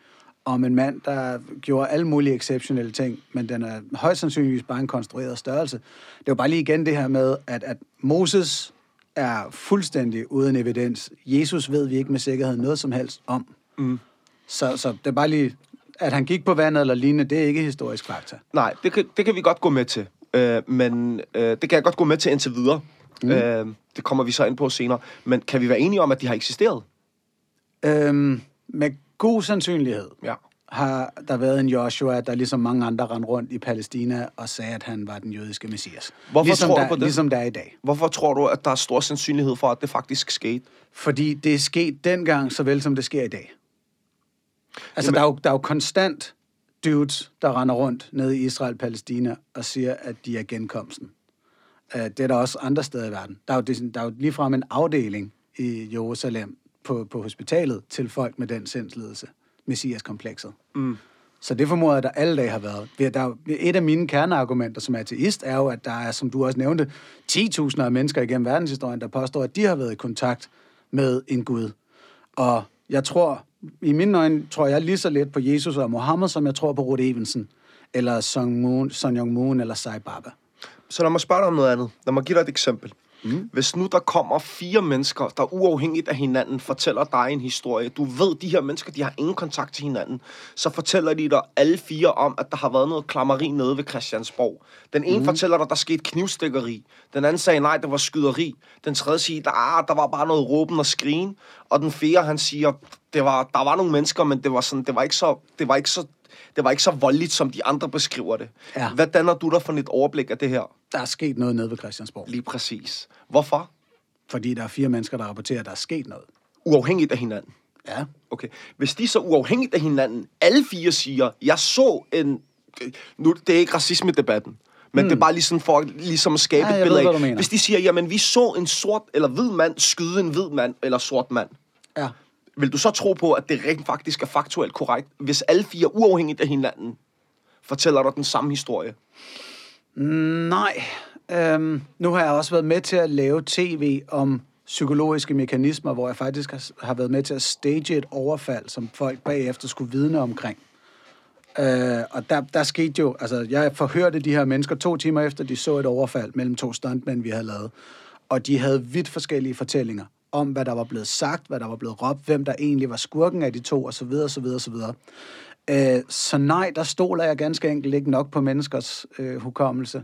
om en mand, der gjorde alle mulige exceptionelle ting, men den er højst sandsynligvis bare en konstrueret størrelse. Det var bare lige igen det her med, at, at Moses er fuldstændig uden evidens. Jesus ved vi ikke med sikkerhed noget som helst om. Mm. Så, så det er bare lige, at han gik på vandet eller lignende, det er ikke historisk fakta. Nej, det kan, det kan vi godt gå med til. Øh, men øh, det kan jeg godt gå med til indtil videre. Mm. Øh, det kommer vi så ind på senere. Men kan vi være enige om, at de har eksisteret? Øhm, med god sandsynlighed Ja. Har der været en Joshua, der ligesom mange andre rendte rundt i Palæstina og sagde, at han var den jødiske messias. Hvorfor ligesom tror du der, på det? Ligesom der er i dag. Hvorfor tror du, at der er stor sandsynlighed for, at det faktisk skete? Fordi det er sket dengang, såvel som det sker i dag. Altså, Jamen- der er, jo, der er jo konstant dudes, der render rundt nede i Israel-Palæstina og siger, at de er genkomsten. Uh, det er der også andre steder i verden. Der er jo, er der er jo ligefrem en afdeling i Jerusalem på, på hospitalet til folk med den sindslidelse, Messias-komplekset. Mm. Så det formoder jeg, der alle dage har været. Der et af mine kerneargumenter som ateist er jo, at der er, som du også nævnte, 10.000 af mennesker igennem verdenshistorien, der påstår, at de har været i kontakt med en Gud. Og jeg tror, i mine øjne, tror jeg lige så lidt på Jesus og Mohammed, som jeg tror på Ruth Evensen, eller Son Moon, Sun Young Moon, eller Sai Baba. Så lad mig spørge dig om noget andet. Lad mig give dig et eksempel. Mm. Hvis nu der kommer fire mennesker, der uafhængigt af hinanden fortæller dig en historie, du ved, de her mennesker, de har ingen kontakt til hinanden, så fortæller de dig alle fire om, at der har været noget klammeri nede ved Christiansborg. Den ene mm. fortæller dig, der skete knivstikkeri. Den anden sagde, nej, det var skyderi. Den tredje siger, der, ah, der var bare noget råben og skrigen. Og den fjerde, han siger, det var, der var nogle mennesker, men det var, sådan, det var ikke så, det var ikke så det var ikke så voldeligt, som de andre beskriver det. Ja. Hvad danner du dig for et overblik af det her? Der er sket noget nede ved Christiansborg. Lige præcis. Hvorfor? Fordi der er fire mennesker, der rapporterer, at der er sket noget. Uafhængigt af hinanden. Ja. Okay. Hvis de så uafhængigt af hinanden, alle fire siger, jeg så en... Nu, det er ikke racisme-debatten, men mm. det er bare ligesom for ligesom at skabe Ja, et billede ved, af... Hvis de siger, jamen vi så en sort eller hvid mand skyde en hvid mand eller sort mand, Ja vil du så tro på, at det rent faktisk er faktuelt korrekt, hvis alle fire uafhængigt af hinanden fortæller dig den samme historie? Nej. Øhm, nu har jeg også været med til at lave tv om psykologiske mekanismer, hvor jeg faktisk har, været med til at stage et overfald, som folk bagefter skulle vidne omkring. Øh, og der, der skete jo, altså jeg forhørte de her mennesker to timer efter, de så et overfald mellem to stuntmænd, vi havde lavet. Og de havde vidt forskellige fortællinger om, hvad der var blevet sagt, hvad der var blevet råbt, hvem der egentlig var skurken af de to, osv., osv., osv. Øh, så nej, der stoler jeg ganske enkelt ikke nok på menneskers øh, hukommelse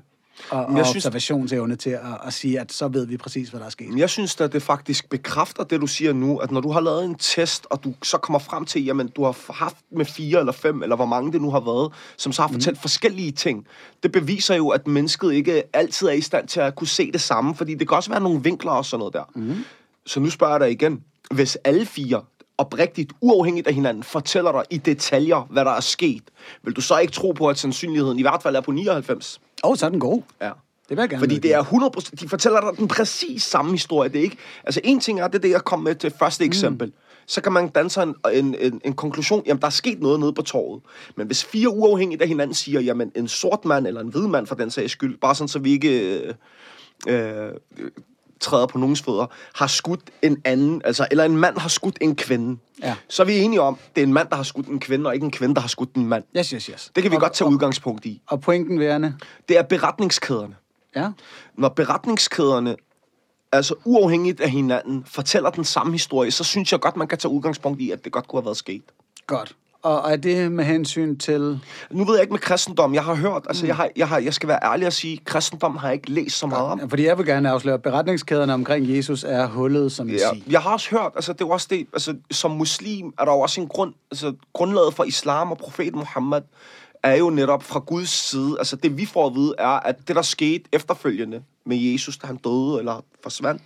og, og jeg synes- observationsevne til at, at sige, at så ved vi præcis, hvad der er sket. Jeg synes at det faktisk bekræfter det, du siger nu, at når du har lavet en test, og du så kommer frem til, jamen, du har haft med fire eller fem, eller hvor mange det nu har været, som så har fortalt mm. forskellige ting, det beviser jo, at mennesket ikke altid er i stand til at kunne se det samme, fordi det kan også være nogle vinkler og sådan noget der. Mm. Så nu spørger jeg dig igen. Hvis alle fire oprigtigt, uafhængigt af hinanden, fortæller dig i detaljer, hvad der er sket, vil du så ikke tro på, at sandsynligheden i hvert fald er på 99? Åh, oh, så er den god. Ja. Det vil jeg gerne Fordi det er 100%, de fortæller dig den præcis samme historie. Det er ikke, altså en ting er, det er det, jeg kom med til første eksempel. Så kan man danne sig en, en, en, en konklusion, jamen der er sket noget nede på torvet. Men hvis fire uafhængigt af hinanden siger, jamen en sort mand eller en hvid mand for den sags skyld, bare sådan så vi ikke øh, øh, træder på nogens fødder, har skudt en anden, altså, eller en mand har skudt en kvinde, Ja. så er vi enige om, det er en mand, der har skudt en kvinde, og ikke en kvinde, der har skudt en mand. Yes, yes, yes. Det kan vi og, godt tage og, udgangspunkt i. Og pointen værende, Det er beretningskæderne. ja, når beretningskæderne altså uafhængigt af hinanden fortæller den samme historie, så synes jeg godt, man kan tage udgangspunkt i, at det godt kunne have været sket. godt. Og, er det med hensyn til... Nu ved jeg ikke med kristendom. Jeg har hørt, altså jeg, har, jeg, har, jeg skal være ærlig og sige, kristendom har jeg ikke læst så meget om. Fordi jeg vil gerne afsløre, at beretningskæderne omkring Jesus er hullet, som jeg Ja, siger. jeg har også hørt, altså det er også det, altså som muslim er der jo også en grund, altså grundlaget for islam og profeten Muhammed er jo netop fra Guds side, altså det vi får at vide er, at det der skete efterfølgende med Jesus, da han døde eller forsvandt,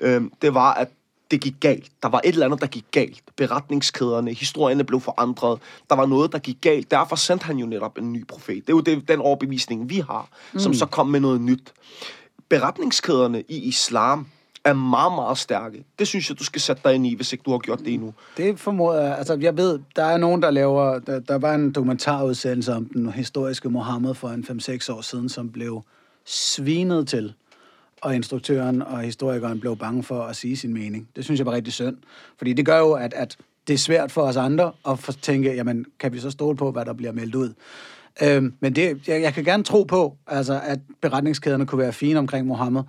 øhm, det var, at det gik galt. Der var et eller andet, der gik galt. Beretningskæderne, historierne blev forandret. Der var noget, der gik galt. Derfor sendte han jo netop en ny profet. Det er jo det, den overbevisning, vi har, mm. som så kom med noget nyt. Beretningskæderne i islam er meget, meget stærke. Det synes jeg, du skal sætte dig ind i, hvis ikke du har gjort det endnu. Det formoder jeg. Altså, jeg ved, der er nogen, der laver... Der, der var en dokumentarudsendelse om den historiske Mohammed for en 5-6 år siden, som blev svinet til. Og instruktøren og historikeren blev bange for at sige sin mening. Det synes jeg var rigtig synd. Fordi det gør jo, at, at det er svært for os andre at for- tænke, jamen, kan vi så stole på, hvad der bliver meldt ud? Øhm, men det, jeg, jeg kan gerne tro på, altså, at beretningskæderne kunne være fine omkring Mohammed.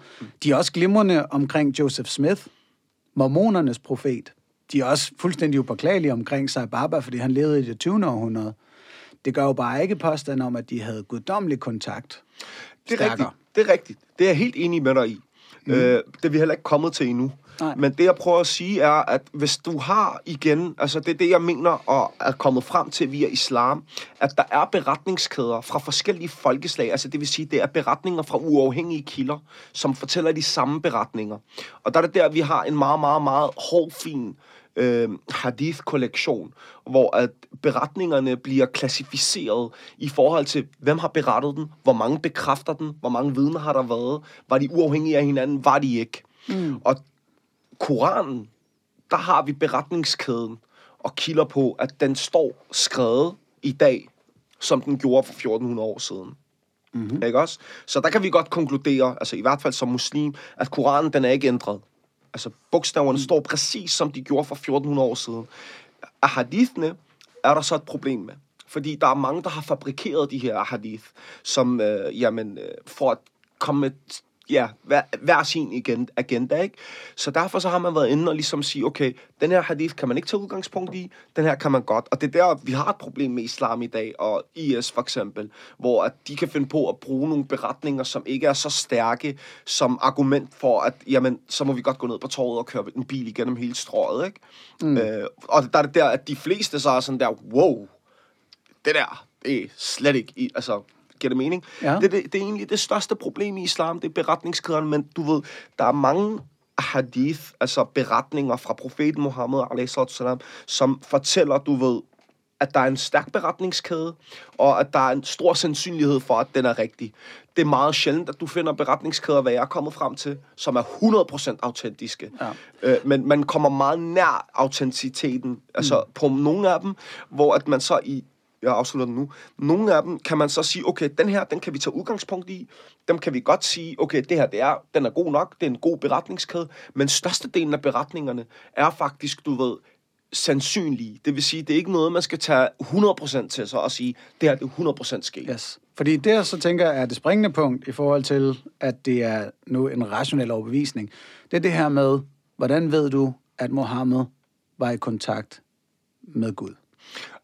De er også glimrende omkring Joseph Smith, mormonernes profet. De er også fuldstændig upåklagelige omkring Sai Baba, fordi han levede i det 20. århundrede. Det gør jo bare ikke påstand om, at de havde guddommelig kontakt. Det er stærkere. rigtigt. Det er rigtigt. Det er jeg helt enig med dig i. Mm. Øh, det er vi heller ikke kommet til endnu. Nej. Men det, jeg prøver at sige, er, at hvis du har igen, altså det er det, jeg mener, og er kommet frem til via islam, at der er beretningskæder fra forskellige folkeslag, altså det vil sige, det er beretninger fra uafhængige kilder, som fortæller de samme beretninger. Og der er det der, vi har en meget, meget, meget hård, fin øh, hadith-kollektion, hvor at beretningerne bliver klassificeret i forhold til, hvem har berettet den, hvor mange bekræfter den, hvor mange vidner har der været, var de uafhængige af hinanden, var de ikke. Mm. Og Koranen, der har vi beretningskæden og kilder på, at den står skrevet i dag, som den gjorde for 1400 år siden. Mm-hmm. Ikke også? Så der kan vi godt konkludere, altså i hvert fald som muslim, at Koranen den er ikke ændret. Altså bogstaverne mm. står præcis som de gjorde for 1400 år siden. Ahadithene er der så et problem med. Fordi der er mange, der har fabrikeret de her ahadith, som, øh, jamen, øh, for at komme med ja, hver, hver sin agenda, ikke? Så derfor så har man været inde og ligesom sige, okay, den her hadith kan man ikke tage udgangspunkt i, den her kan man godt. Og det er der, vi har et problem med islam i dag, og IS for eksempel, hvor at de kan finde på at bruge nogle beretninger, som ikke er så stærke som argument for, at jamen, så må vi godt gå ned på torvet og køre en bil igennem hele strøget, ikke? Mm. Øh, og der er det der, at de fleste så er sådan der, wow, det der, det er slet ikke, i, altså, giver det mening? Ja. Det, det, det er egentlig det største problem i islam, det er beretningskæderne, men du ved, der er mange hadith, altså beretninger fra profeten Muhammed, a.s., som fortæller, du ved, at der er en stærk beretningskæde, og at der er en stor sandsynlighed for, at den er rigtig. Det er meget sjældent, at du finder beretningskæder, hvad jeg er kommet frem til, som er 100% autentiske. Ja. Øh, men man kommer meget nær autenticiteten, altså mm. på nogle af dem, hvor at man så i jeg afslutter den nu. Nogle af dem kan man så sige, okay, den her, den kan vi tage udgangspunkt i. Dem kan vi godt sige, okay, det her, det er, den er god nok, det er en god beretningskæde. Men størstedelen af beretningerne er faktisk, du ved, sandsynlige. Det vil sige, det er ikke noget, man skal tage 100% til sig og sige, det her det er 100% sket. Yes. Fordi det, så tænker jeg, er det springende punkt i forhold til, at det er nu en rationel overbevisning. Det er det her med, hvordan ved du, at Mohammed var i kontakt med Gud?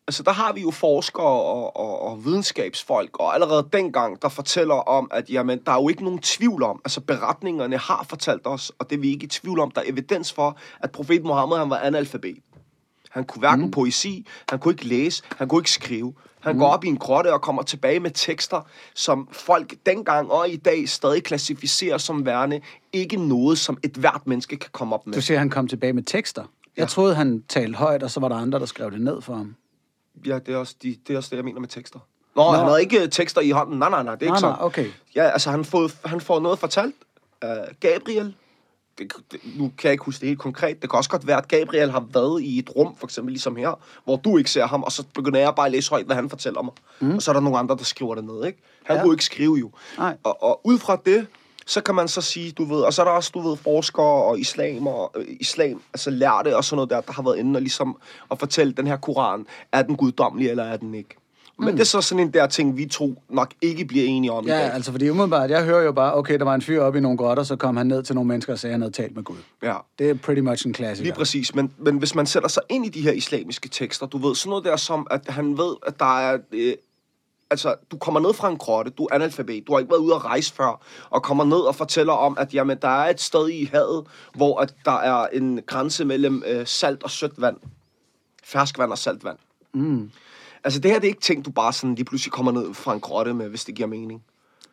Altså der har vi jo forskere og, og, og videnskabsfolk, og allerede dengang, der fortæller om, at jamen, der er jo ikke nogen tvivl om, altså beretningerne har fortalt os, og det er vi ikke i tvivl om, der er evidens for, at profet Mohammed, han var analfabet. Han kunne hverken mm. poesi, han kunne ikke læse, han kunne ikke skrive. Han mm. går op i en grotte og kommer tilbage med tekster, som folk dengang og i dag stadig klassificerer som værende ikke noget, som et hvert menneske kan komme op med. Du siger, at han kom tilbage med tekster. Jeg Ja. troede, han talte højt, og så var der andre, der skrev det ned for ham. Ja, det er, også de, det er også det, jeg mener med tekster. Nå, Nå. han havde ikke øh, tekster i hånden. Nej, nej, nej, det er ikke Nej, sådan. nej, okay. Ja, altså han får, han får noget fortalt. Uh, Gabriel, det, det, nu kan jeg ikke huske det helt konkret. Det kan også godt være, at Gabriel har været i et rum, for eksempel ligesom her, hvor du ikke ser ham, og så begynder jeg bare at læse højt, hvad han fortæller mig. Mm. Og så er der nogle andre, der skriver det ned, ikke? Han ja. kunne ikke skrive jo. Nej. Og, og ud fra det, så kan man så sige, du ved, og så er der også, du ved, forskere og islam og øh, islam, altså lærte og sådan noget der, der har været inde og ligesom at fortælle, den her koran, er den guddommelig, eller er den ikke? Men det er så sådan en der ting, vi to nok ikke bliver enige om i Ja, dag. altså fordi umiddelbart, jeg hører jo bare, okay, der var en fyr oppe i nogle grotter, så kom han ned til nogle mennesker og sagde, at han havde talt med Gud. Ja. Det er pretty much en klassiker. Lige præcis, men, men hvis man sætter sig ind i de her islamiske tekster, du ved, sådan noget der som, at han ved, at der er... Øh, altså, du kommer ned fra en grotte, du er analfabet, du har ikke været ude at rejse før, og kommer ned og fortæller om, at jamen, der er et sted i havet, hvor at der er en grænse mellem øh, salt og sødt vand. Ferskvand og saltvand. Mm. Altså, det her det er ikke ting, du bare sådan lige pludselig kommer ned fra en grotte med, hvis det giver mening.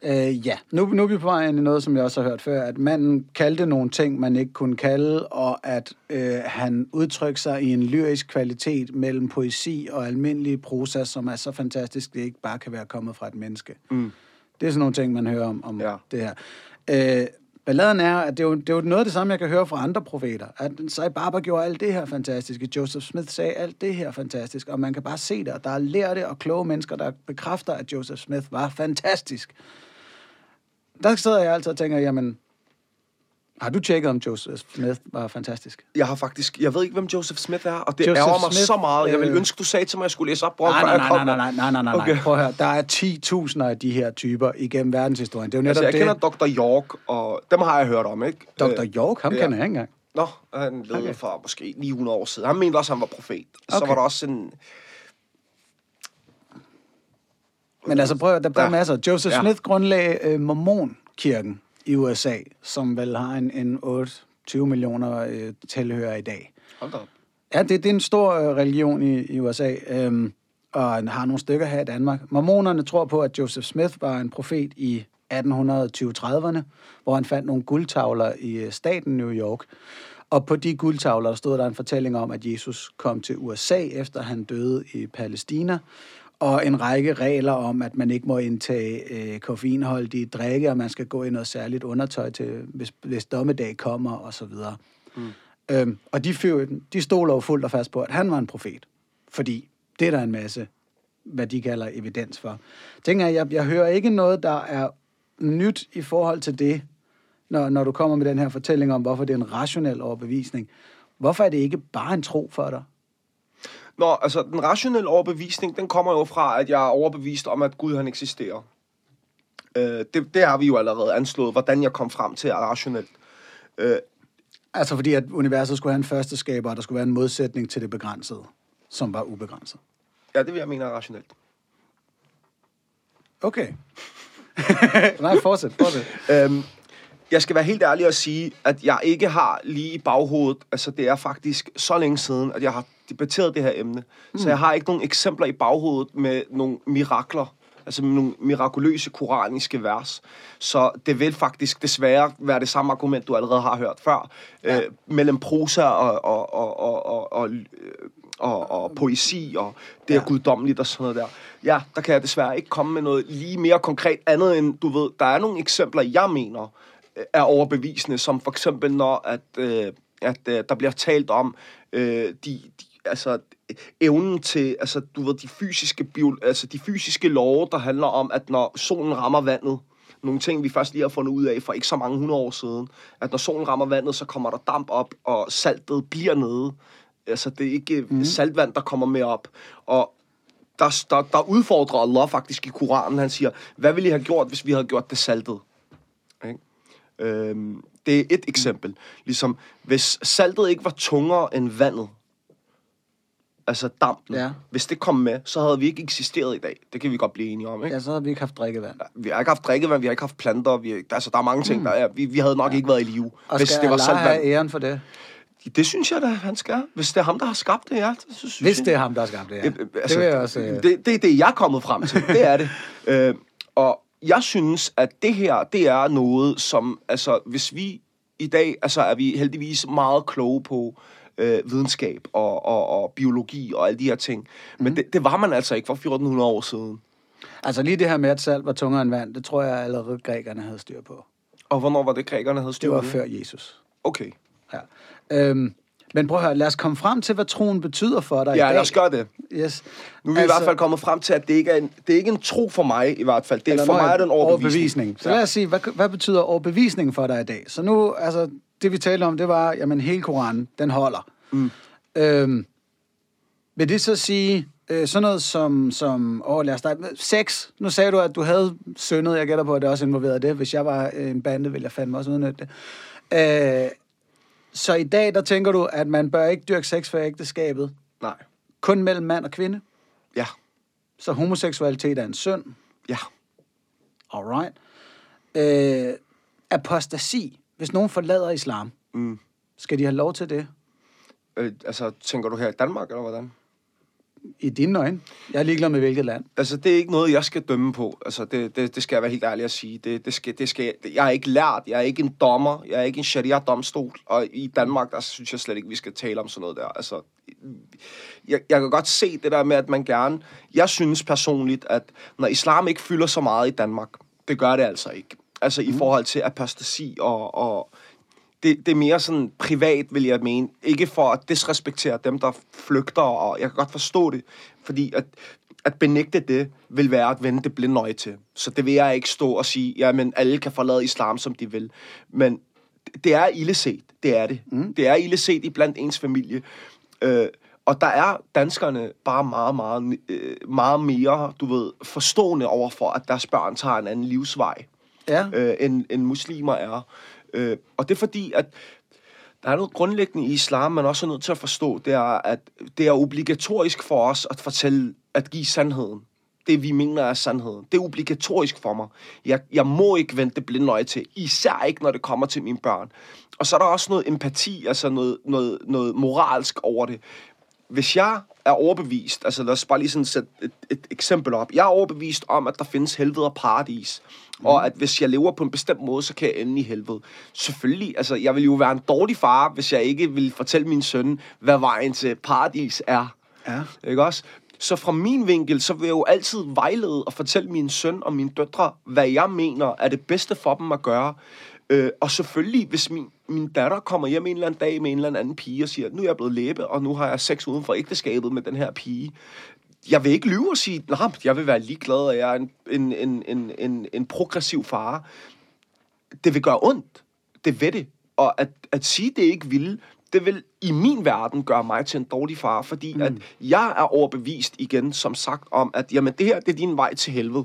Øh, ja, nu, nu er vi på vej ind i noget, som jeg også har hørt før, at manden kaldte nogle ting, man ikke kunne kalde, og at øh, han udtrykte sig i en lyrisk kvalitet mellem poesi og almindelig prosa, som er så fantastisk, det ikke bare kan være kommet fra et menneske. Mm. Det er sådan nogle ting, man hører om, om Ja. det her. Øh, balladen er, at det er, jo, det er jo noget af det samme, jeg kan høre fra andre profeter. At Sai Baba gjorde alt det her fantastiske. Joseph Smith sagde alt det her fantastisk. Og man kan bare se det, og der er lærte og kloge mennesker, der bekræfter, at Joseph Smith var fantastisk. Der sidder jeg altid og tænker, jamen, har du tjekket, om Joseph Smith var fantastisk? Jeg har faktisk, jeg ved ikke, hvem Joseph Smith er, og det Joseph ærger mig Smith, så meget. Jeg ville øh, ønske, du sagde til mig, at jeg skulle læse op, bror, Nej, nej, nej, kom. nej, nej, nej, nej, nej, Okay. nej. Prøv at høre. Der er 10.000 af de her typer igennem verdenshistorien. Det er jo netop Altså, jeg det. kender Dr. York, og dem har jeg hørt om, ikke? Dr. York, ham ja. kender jeg ikke engang. Nå, han levede Okay. okay. for måske 900 år siden. Han mente også, at han var profet. Så Okay. var der også en... Men altså prøv at der, der er Ja. masser. Joseph Ja. Smith grundlagde øh, Mormonkirken i USA, som vel har en, en 28 millioner øh, tilhører i dag. Hold da op. Ja, det, det er en stor øh, religion i, i USA, øhm, og har nogle stykker her i Danmark. Mormonerne tror på, at Joseph Smith var en profet i 1820-30'erne, hvor han fandt nogle guldtavler i øh, staten New York. Og på de guldtavler stod der en fortælling om, at Jesus kom til USA, efter han døde i Palæstina, og en række regler om, at man ikke må indtage øh, koffeinholdige drikke, og man skal gå i noget særligt undertøj, til, hvis, hvis dommedag kommer, og så videre. Mm. Øhm, og de, fyr, de stoler jo fuldt og fast på, at han var en profet. Fordi det er der en masse, hvad de kalder evidens for. Tænker jeg, jeg, jeg hører ikke noget, der er nyt i forhold til det, når, når du kommer med den her fortælling om, hvorfor det er en rationel overbevisning. Hvorfor er det ikke bare en tro for dig? Nå, altså, den rationelle overbevisning, den kommer jo fra, at jeg er overbevist om, at Gud, han eksisterer. Øh, det, det har vi jo allerede anslået, hvordan jeg kom frem til rationelt. Øh, Altså fordi, at universet skulle have en første skaber, og der skulle være en modsætning til det begrænsede, som var ubegrænset. ja, det vil jeg mene er rationelt. Okay. Nej, fortsæt, fortsæt. Øhm, jeg skal være helt ærlig og sige, at jeg ikke har lige i baghovedet, altså det er faktisk så længe siden, at jeg har debatteret det her emne. Mm. Så jeg har ikke nogen eksempler i baghovedet med nogle mirakler, altså med nogle mirakuløse koraniske vers. Så det vil faktisk desværre være det samme argument, du allerede har hørt før, ja. øh, mellem prosa og, og, og, og, og, og, og, og poesi, og det er Ja. guddommeligt og sådan noget der. Ja, der kan jeg desværre ikke komme med noget lige mere konkret andet end, du ved, der er nogle eksempler, jeg mener, er overbevisende, som for eksempel når, at, øh, at øh, der bliver talt om øh, de, de, altså, evnen til, altså, du ved, de fysiske, bio, altså, de fysiske love, der handler om, at når solen rammer vandet, nogle ting, vi først lige har fundet ud af for ikke så mange hundrede år siden, at når solen rammer vandet, så kommer der damp op, og saltet bliver nede. Altså, det er ikke mm. saltvand, der kommer med op. Og der, der, der udfordrer Allah faktisk i Koranen. Han siger, hvad ville I have gjort, hvis vi havde gjort det saltet? Øhm, det er et eksempel. Ligesom, hvis saltet ikke var tungere end vandet, altså dampen, Ja. hvis det kom med, så havde vi ikke eksisteret i dag. Det kan vi godt blive enige om, ikke? Ja, så har vi ikke haft drikkevand. Vi har ikke haft drikkevand, vi har ikke haft planter, vi, altså der er mange ting, der er. Vi, vi havde nok ja. ikke været i live, Og hvis skal det var Allah have saltvand. æren for det? Det synes jeg da, han skal. Hvis det er ham, der har skabt det, ja. Så synes Hvis jeg. det er ham, der har skabt det, ja. Øh, øh, det vil jeg også... Øh, det, det er det, jeg er kommet frem til. Det er det. øh, og jeg synes, at det her, det er noget, som, altså, hvis vi i dag, altså, er vi heldigvis meget kloge på øh, videnskab og, og, og biologi og alle de her ting. Men Mhm. det, det var man altså ikke for 1400 år siden. altså lige det her med, at salt var tungere end vand, det tror jeg allerede grækerne havde styr på. Og hvornår var det, grækerne havde styr Det på var før Jesus. Okay. Ja. Øhm, men prøv at høre, lad os komme frem til, hvad troen betyder for dig i Ja, dag. lad os gøre det. Yes. Nu er vi altså, i hvert fald kommet frem til, at det ikke er en, det er ikke en tro for mig, i hvert fald. Det er, for mig er det en overbevisning. overbevisning. Så lad os sige, hvad, hvad betyder overbevisning for dig i dag? Så nu, altså, det vi talte om, det var, jamen, hele Koranen, den holder. Mm. Øhm, vil det så sige, øh, sådan noget som, som åh, lad os starte med sex. Nu sagde du, at du havde syndet. Jeg gætter på, at det også involverede det. Hvis jeg var øh, en bande, ville jeg fandme også udnytte det. Øh, så i dag, der tænker du, at man bør ikke dyrke sex for ægteskabet. Nej. Kun mellem mand og kvinde. Ja. Så homoseksualitet er en synd. Ja. Alright. Øh, apostasi. Hvis nogen forlader islam, Mm. skal de have lov til det? Øh, altså, tænker du her i Danmark, eller hvordan? I dine øjne. Jeg er ligeglad med hvilket land. Altså, det er ikke noget, jeg skal dømme på. Altså, det, det, det skal jeg være helt ærlig at sige. Det, det skal, det skal, jeg er ikke lært. Jeg er ikke en dommer. Jeg er ikke en sharia-domstol. Og i Danmark, der synes jeg slet ikke, vi skal tale om sådan noget der. Altså, jeg, jeg kan godt se det der med, at man gerne... Jeg synes personligt, at når islam ikke fylder så meget i Danmark, det gør det altså ikke. Altså, i forhold til apostasi og... og det, det er mere sådan privat, vil jeg mene. Ikke for at disrespektere dem, der flygter, og jeg kan godt forstå det, fordi at, at benægte det vil være at vende det blinde øje til. Så det vil jeg ikke stå og sige, jamen alle kan forlade islam, som de vil. Men det er illeset, det er det. Mm. Det er illeset i blandt ens familie. Øh, og der er danskerne bare meget, meget, øh, meget mere, du ved, forstående over for, at deres børn tager en anden livsvej Ja. øh, end, end muslimer er. Øh, og det er fordi, at der er noget grundlæggende i islam, man også er nødt til at forstå, det er, at det er obligatorisk for os at fortælle, at give sandheden. det, vi mener er sandheden. Det er obligatorisk for mig. Jeg, jeg må ikke vente blinde øje til, især ikke, når det kommer til mine børn. Og så er der også noget empati, altså noget, noget, noget moralsk over det. Hvis jeg er overbevist, altså lad os bare lige sådan sætte et, et eksempel op. Jeg er overbevist om, at der findes helvede og paradis. Mm. Og at hvis jeg lever på en bestemt måde, så kan jeg ende i helvede. Selvfølgelig, altså jeg vil jo være en dårlig far, hvis jeg ikke vil fortælle min søn, hvad vejen til paradis er. Ja. Ikke også? Så fra min vinkel, så vil jeg jo altid vejlede og fortælle min søn og mine døtre, hvad jeg mener er det bedste for dem at gøre. Øh, og selvfølgelig, hvis min, min datter kommer hjem en eller anden dag med en eller anden pige og siger, nu er jeg blevet læbe, og nu har jeg sex uden for ægteskabet med den her pige. Jeg vil ikke lyve og sige, nej, jeg vil være ligeglad, og jeg er en, en, en, en, en, en progressiv far. Det vil gøre ondt. Det ved det. Og at, at sige, det ikke vil, det vil i min verden gøre mig til en dårlig far, fordi mm. at jeg er overbevist igen, som sagt, om, at jamen, det her det er din vej til helvede.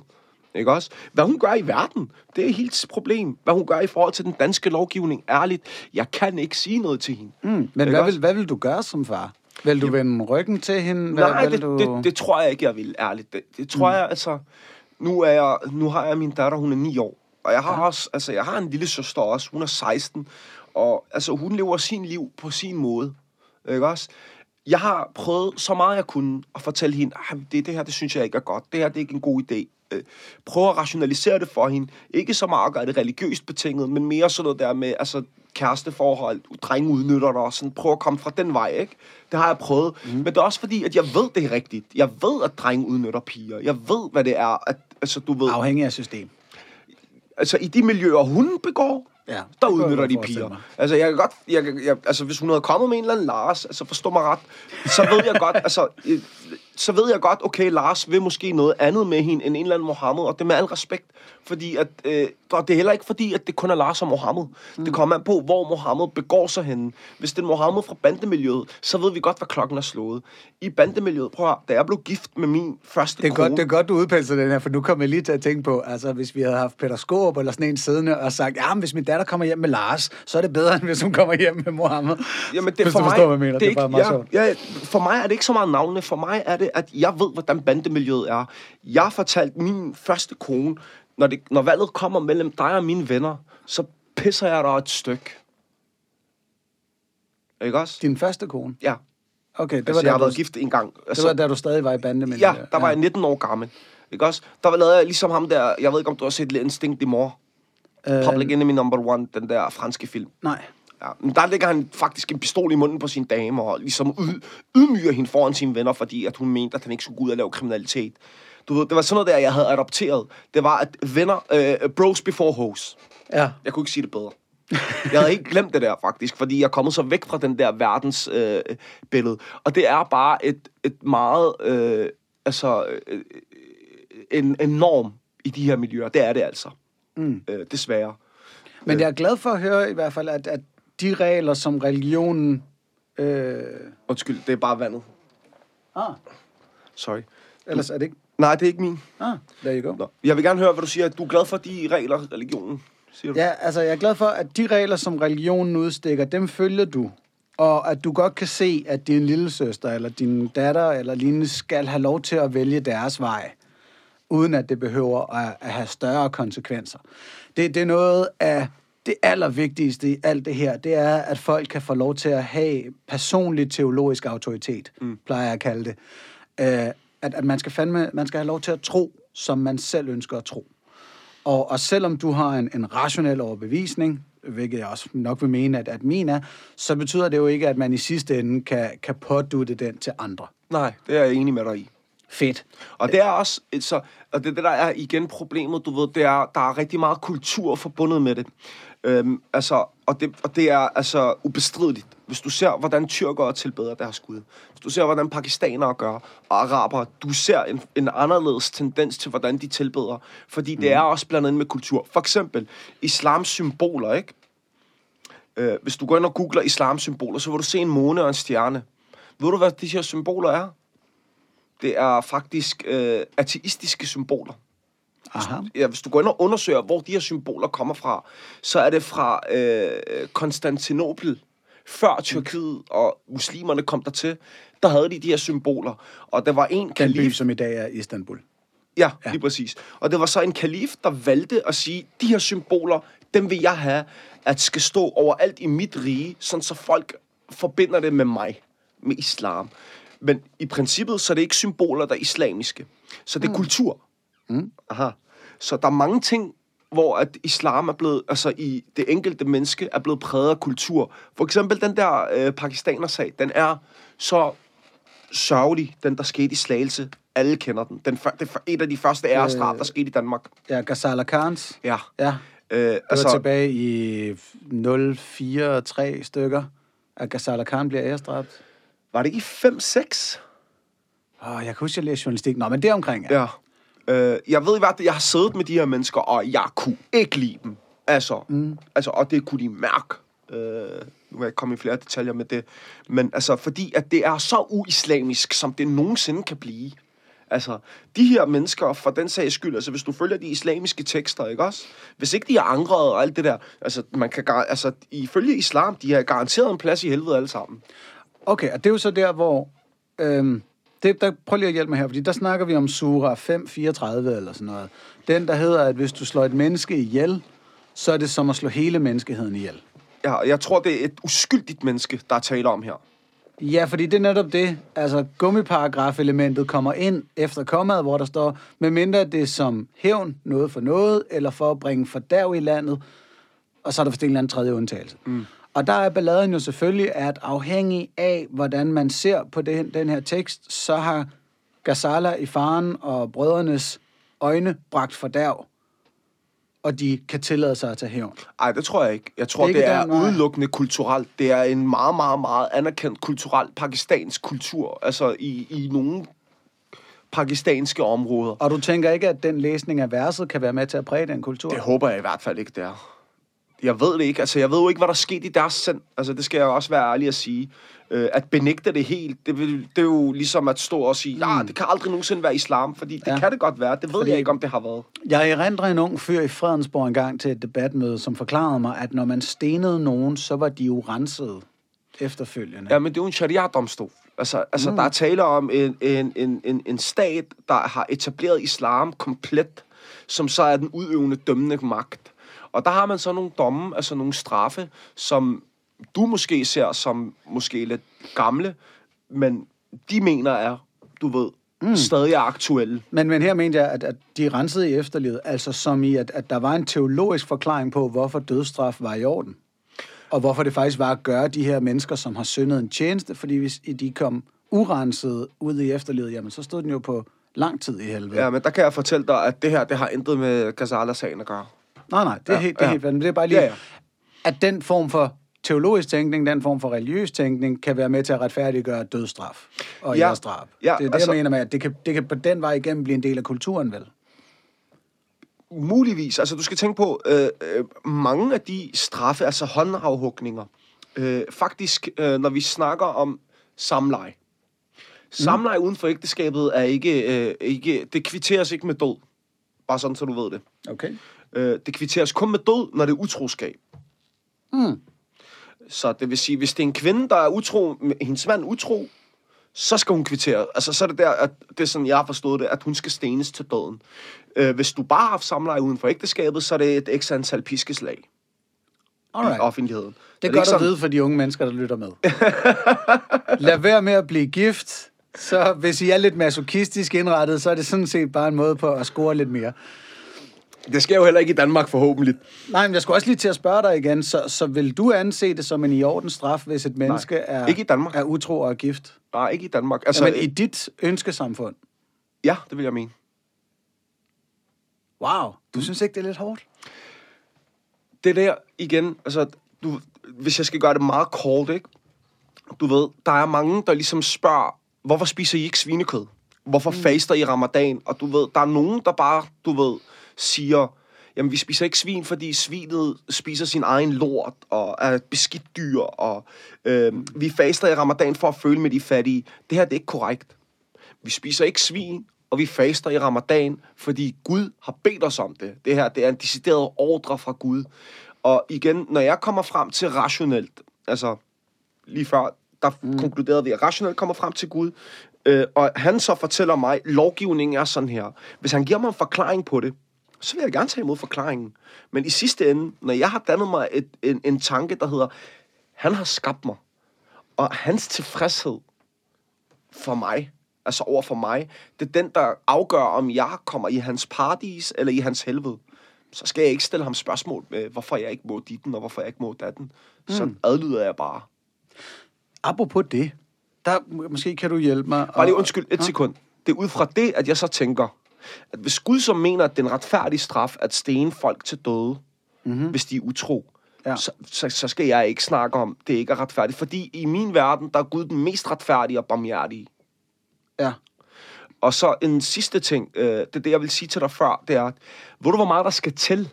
Ikke også? Hvad hun gør i verden, det er helt problem. Hvad hun gør i forhold til den danske lovgivning, ærligt, jeg kan ikke sige noget til hende. Mm, men Ikke hvad også? vil, hvad vil du gøre som far? Vil du vende ryggen til hende? Hvad, Nej, vil det, du... det, det tror jeg ikke, jeg vil, ærligt. Det, det tror mm. jeg, altså... Nu, er jeg, nu har jeg min datter, hun er 9 år. Og jeg har ja. også, altså jeg har en lille søster også, hun er 16. Og altså, hun lever sin liv på sin måde. Ikke også? Jeg har prøvet så meget jeg kunne at fortælle hende, at det, det her, det synes jeg ikke er godt. Det her, det er ikke en god idé. Øh, prøve at rationalisere det for hende. Ikke så meget at gøre det religiøst betinget, men mere sådan noget der med, altså kæresteforhold, drenge udnytter dig, og sådan prøve at komme fra den vej, ikke? Det har jeg prøvet. Mm. Men det er også fordi, at jeg ved, det er rigtigt. Jeg ved, at drenge udnytter piger. Jeg ved, hvad det er, at, altså du ved, Afhængig af system. altså i de miljøer, hun begår, Ja, der udnytter de piger. mig. Altså, jeg kan godt, jeg, jeg, altså, hvis hun havde kommet med en eller anden Lars, altså, forstå mig ret, så ved jeg godt, altså, så ved jeg godt, okay, Lars vil måske noget andet med hende end en eller anden Mohammed, og det med al respekt, fordi at, øh, og det er heller ikke fordi, at det kun er Lars og Mohammed. Mm. Det kommer an på, hvor Mohammed begår sig henne. Hvis det er Mohammed fra bandemiljøet, så ved vi godt, hvad klokken er slået. I bandemiljøet, prøv at, da jeg blev gift med min første Det er, kone, godt, det er godt, du udpelser den her, for nu kommer jeg lige til at tænke på, altså hvis vi havde haft Peter Skåb eller sådan en siddende og sagt, ja, men hvis min datter kommer hjem med Lars, så er det bedre, end hvis hun kommer hjem med Mohammed. Jamen, det, hvis for du mig, forstår, hvad jeg mener. Det, er ikke- bare meget ja, sjovt. ja, For mig er det ikke så meget navnene. For mig er det, at jeg ved, hvordan bandemiljøet er. Jeg fortalte min første kone, når, det, når valget kommer mellem dig og mine venner, så pisser jeg dig et stykke. Ikke også? Din første kone? Ja. Okay, det Det var, altså, jeg har været gift en gang. det Altså, var da du stadig var i bande med ja, der var jeg 19 år gammel. Ikke også? Der var lavet jeg ligesom ham der, jeg ved ikke, om du har set Instinct i mor. Øh, Public Enemy Number One, den der franske film. Nej. Ja, men der lægger han faktisk en pistol i munden på sin dame, og ligesom yd, ydmyger hende foran sine venner, fordi at hun mente, at han ikke skulle gå ud og lave kriminalitet. Du ved, det var sådan noget der, jeg havde adopteret. Det var, at venner, øh, bros before hoes. Ja. Jeg kunne ikke sige det bedre. Jeg havde ikke glemt det der, faktisk, fordi jeg er kommet så væk fra den der verdens øh, billede. Og det er bare et, et meget, øh, altså, øh, en, en norm i de her miljøer. Det er det altså. Mm. Øh, desværre. Men jeg er glad for at høre i hvert fald, at, at de regler, som religionen... Øh, Undskyld, det er bare vandet. ah, Sorry. ellers er det ikke... Nej, det er ikke min. Ah, there you go. Nå. Jeg vil gerne høre, hvad du siger. Du er glad for de regler, religionen, siger du? Ja, altså jeg er glad for, at de regler, som religionen udstikker, dem følger du. Og at du godt kan se, at din lille søster eller din datter eller lignende skal have lov til at vælge deres vej, uden at det behøver at, at have større konsekvenser. Det, det er noget af det allervigtigste i alt det her, det er, at folk kan få lov til at have personlig teologisk autoritet, mm. plejer jeg at kalde det. Uh, at, at man skal fandme, man skal have lov til at tro, som man selv ønsker at tro. Og, og selvom du har en, en rationel overbevisning, hvilket jeg også nok vil mene, at, at min er, så betyder det jo ikke, at man i sidste ende kan, kan pådutte den til andre. Nej, det er jeg enig med dig i. Fedt. Og det er også, så, og det, det der er igen problemet, du ved, det er, der er rigtig meget kultur forbundet med det. Øhm, altså, og, det, og det er altså ubestrideligt. Hvis du ser, hvordan tyrkere tilbeder deres gud, hvis du ser, hvordan pakistanere gør, og araber, du ser en, en anderledes tendens til, hvordan de tilbeder. Fordi det er også blandet ind med kultur. For eksempel, islams symboler, ikke? Øh, hvis du går ind og googler islams symboler, så vil du se en måne og en stjerne. Ved du, hvad de her symboler er? Det er faktisk øh, ateistiske symboler. Aha. Ja, hvis du går ind og undersøger, hvor de her symboler kommer fra, så er det fra øh, Konstantinopel. Før Tyrkiet og muslimerne kom dertil, der havde de de her symboler. Og der var en Den by, kalif... som i dag er Istanbul. Ja, Ja. ja, lige præcis. Og det var så en kalif, der valgte at sige, de her symboler, dem vil jeg have, at skal stå overalt i mit rige, sådan så folk forbinder det med mig, med islam. Men i princippet, så er det ikke symboler, der er islamiske. Så det er mm. kultur. Mm. Aha. Så der er mange ting, hvor at islam er blevet, altså i det enkelte menneske, er blevet præget af kultur. For eksempel den der øh, pakistaner-sag, den er så sørgelig, den der skete i Slagelse. Alle kender den. den det er et af de første æresdrab, der skete i Danmark. Ja, Ghazala Khans. Ja. Ja, Øh, det var altså, tilbage i 043 stykker, at Ghazala Khan bliver æresdræbt. var det i 5-6? Åh, jeg kan huske, at jeg læste journalistik. Nå, men det omkring, ja. Ja. Øh, jeg ved i hvert fald, jeg har siddet med de her mennesker, og jeg kunne ikke lide dem. Altså, mm. altså og det kunne de mærke. Øh, nu vil jeg ikke komme i flere detaljer med det. Men altså, fordi at det er så uislamisk, som det nogensinde kan blive. Altså, de her mennesker, for den sags skyld, altså hvis du følger de islamiske tekster, ikke også? Hvis ikke de er angret og alt det der, altså, man kan, gar- altså ifølge islam, de har garanteret en plads i helvede alle sammen. Okay, og det er jo så der, hvor... Øhm, det, der, prøv lige at hjælpe mig her, fordi der snakker vi om Surah 534 eller sådan noget. Den, der hedder, at hvis du slår et menneske ihjel, så er det som at slå hele menneskeheden ihjel. Ja, jeg tror, det er et uskyldigt menneske, der er tale om her. Ja, fordi det er netop det. Altså, gummiparagraf-elementet kommer ind efter kommaet, hvor der står, medmindre det er som hævn, noget for noget, eller for at bringe fordærv i landet, og så er der for en eller anden tredje undtagelse. Mm. Og der er balladen jo selvfølgelig, at afhængig af, hvordan man ser på den, den her tekst, så har Ghazala i faren og brødrenes øjne bragt fordærv, og de kan tillade sig at tage hævn. Nej, det tror jeg ikke. Jeg tror, Det er det den er vej. udelukkende kulturelt. Det er en meget, meget, meget anerkendt kulturel pakistansk kultur. Altså i, i nogle pakistanske områder. Og du tænker ikke, at den læsning af verset kan være med til at præge den kultur? Det håber jeg i hvert fald ikke, det er. Jeg ved det ikke. Altså, jeg ved jo ikke, hvad der skete i deres sind. Altså, det skal jeg også være ærlig at sige. Øh, at benægte det helt, det, vil, det er jo ligesom at stå og sige, ja, det kan aldrig nogensinde være islam, fordi det ja. kan det godt være. Det ved Fordi- jeg ikke, om det har været. Jeg erindrer en ung fyr i Fredensborg engang til et debatmøde, som forklarede mig, at når man stenede nogen, så var de jo renset efterfølgende. Ja, men det er jo en sharia-domstol. Altså, altså mm. der er tale om en, en, en, en, en stat, der har etableret islam komplet, som så er den udøvende, dømmende magt. Og der har man så nogle domme, altså nogle straffe, som du måske ser som måske lidt gamle, men de mener er, du ved, mm. stadig er aktuelle. Men, men her mente jeg, at, at de renset i efterlivet, altså som i, at, at der var en teologisk forklaring på, hvorfor dødsstraf var i orden. Og hvorfor det faktisk var at gøre de her mennesker, som har syndet en tjeneste, fordi hvis de kom urenset ud i efterlivet, jamen så stod den jo på lang tid i helvede. Ja, men der kan jeg fortælle dig, at det her, det har intet med Ghazala-sagen at gøre. Nej, nej, det er Ja, helt, det er ja. helt vanvittigt. Det er bare lige, Ja, ja. at den form for teologisk tænkning, den form for religiøs tænkning, kan være med til at retfærdiggøre dødsstraf og Ja, æresdrab. ja, det er det, altså- jeg mener med, at det kan, det kan på den vej igennem blive en del af kulturen, vel? Muligvis. Altså, du skal tænke på, øh, øh, mange af de straffe, altså håndafhugninger, øh, faktisk, øh, når vi snakker om samleje. Samleje uden for ægteskabet er ikke, øh, ikke, det kvitteres ikke med død. Bare sådan, så du ved det. Okay. Øh, det kvitteres kun med død, når det er utroskab. Mm. Så det vil sige, hvis det er en kvinde, der er utro, hendes mand utro, så skal hun kvittere. Altså, så er det der, at det er sådan, jeg har forstået det, at hun skal stenes til døden. Øh, hvis du bare har haft samleje uden for ægteskabet, så er det et ekstra antal piskeslag i Alright. offentligheden. Det er ikke godt at sådan- vide for de unge mennesker, der lytter med. Lad være med at blive gift. Så hvis I er lidt masochistisk indrettet, så er det sådan set bare en måde på at score lidt mere. Det sker jo heller ikke i Danmark, forhåbentlig. Nej, men jeg skulle også lige til at spørge dig igen. Så, så vil du anse det som en i orden straf, hvis et menneske er, ikke i Danmark. er utro og er gift? Nej, ikke i Danmark. Altså, Altså, men i dit ønskesamfund? Ja, det vil jeg mene. Wow, du synes ikke, det er lidt hårdt? det der igen, altså, du, hvis jeg skal gøre det meget kort, ikke? Du ved, der er mange, der ligesom spørger, hvorfor spiser I ikke svinekød? Hvorfor mm. faster I ramadan? Og du ved, der er nogen, der bare, du ved, siger, jamen vi spiser ikke svin, fordi svinet spiser sin egen lort og er et beskidt dyr, og øh, vi faster i ramadan for at føle med de fattige. Det her, det er ikke korrekt. Vi spiser ikke svin, og vi faster i ramadan, fordi Gud har bedt os om det. Det her, det er en decideret ordre fra Gud. Og igen, når jeg kommer frem til rationelt, altså lige før, der mm. konkluderede vi, at rationelt kommer frem til Gud, Øh, og han så fortæller mig, lovgivningen er sådan her. Hvis han giver mig en forklaring på det, så vil jeg gerne tage imod forklaringen. Men i sidste ende, når jeg har dannet mig et, en, en tanke, der hedder, han har skabt mig, og hans tilfredshed for mig, altså over for mig, det er den, der afgør, om jeg kommer i hans paradis eller i hans helvede. Så skal jeg ikke stille ham spørgsmål med, hvorfor jeg ikke må ditten, og hvorfor jeg ikke må datten. Så Mm. adlyder jeg bare. Apropos det, der måske kan du hjælpe mig. Bare lige undskyld, et Ja. sekund. Det er ud fra det, at jeg så tænker, at hvis Gud så mener, at det er en retfærdig straf at stene folk til døde, mm-hmm. hvis de er utro, Ja. så, så, så skal jeg ikke snakke om, det ikke er retfærdigt. Fordi i min verden, der er Gud den mest retfærdige og barmhjertige. Ja. Og så en sidste ting, øh, det er det, jeg vil sige til dig før, det er, at, ved du, hvor meget der skal til?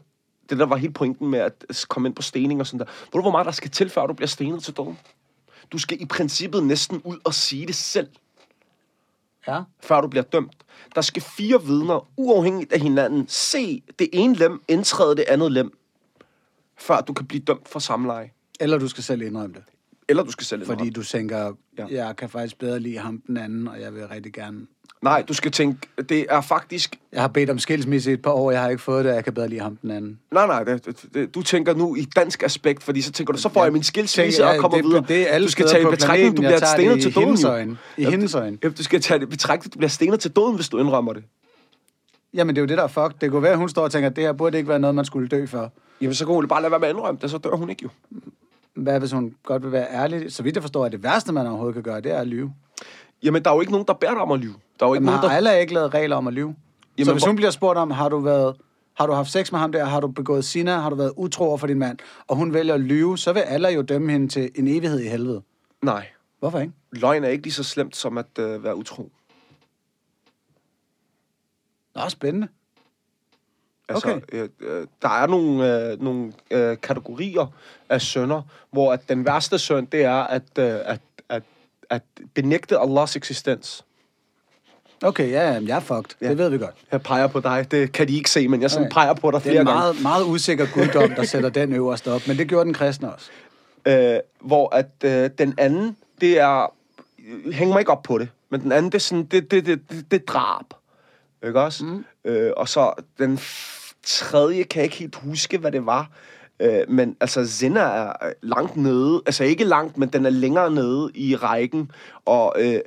Det der var helt pointen med at komme ind på stening og sådan der. Ved du, hvor meget der skal til, før du bliver stenet til døden? Du skal i princippet næsten ud og sige det selv Ja. før du bliver dømt. Der skal fire vidner, uafhængigt af hinanden, se det ene lem indtræde det andet lem, før du kan blive dømt for samleje. Eller du skal selv indrømme det. Eller du skal selv Fordi indrømme. du tænker, ja. jeg kan faktisk bedre lide ham den anden, og jeg vil rigtig gerne... Nej, du skal tænke, det er faktisk... Jeg har bedt om skilsmisse i et par år, jeg har ikke fået det, jeg kan bedre lide ham den anden. Nej, nej, det, det, det, du tænker nu i dansk aspekt, fordi så tænker du, så får jeg min skilsmisse og kommer det, videre. Det er alle du skal tage i betragtning, du bliver stenet det til døden. øjne. I Ja, hendes øjne. Ja, du skal tage det i betragtning, du bliver stenet til døden, hvis du indrømmer det. Jamen, det er jo det, der er fuck. Det kunne være, at hun står og tænker, at det her burde ikke være noget, man skulle dø for. Jamen, så kan hun bare lade være med at indrømme det, så dør hun ikke jo. Hvad hvis hun godt vil være ærlig? Så vidt jeg forstår, at det værste, man overhovedet kan gøre, det er at lyve. Jamen, der er jo ikke nogen, der bærer dig om at lyve. Der er jo ikke Jamen, nogen, har der... alle ikke lavet regler om at lyve? Jamen, så hvis hun bliver spurgt om, har du været har du haft sex med ham der, har du begået sina, har du været utro over for din mand, og hun vælger at lyve, så vil alle jo dømme hende til en evighed i helvede. Nej. Hvorfor ikke? Løgn er ikke lige så slemt som at øh, være utro. Nå, spændende. Altså, Okay. øh, øh, der er nogle, øh, nogle øh, kategorier af sønder, hvor at den værste søn, det er at, øh, at, at, benægte Allahs eksistens. Okay, ja, jamen, jeg er fucked. Ja. Ja. Det ved vi godt. Jeg peger på dig. Det kan de ikke se, men jeg sådan Okay. peger på dig Det er flere en gange. meget, meget usikker guddom, der sætter den øverst op, men det gjorde den kristne også. Øh, hvor at øh, den anden, det er... øh, Hæng mig ikke op på det, men den anden, det er sådan... Det, det, det, det, det er drab. Ikke også? Mm. Øh, og så den tredje, kan jeg ikke helt huske, hvad det var. Øh, men altså, Zina er øh, langt nede. Altså ikke langt, men den er længere nede i rækken. Og øh,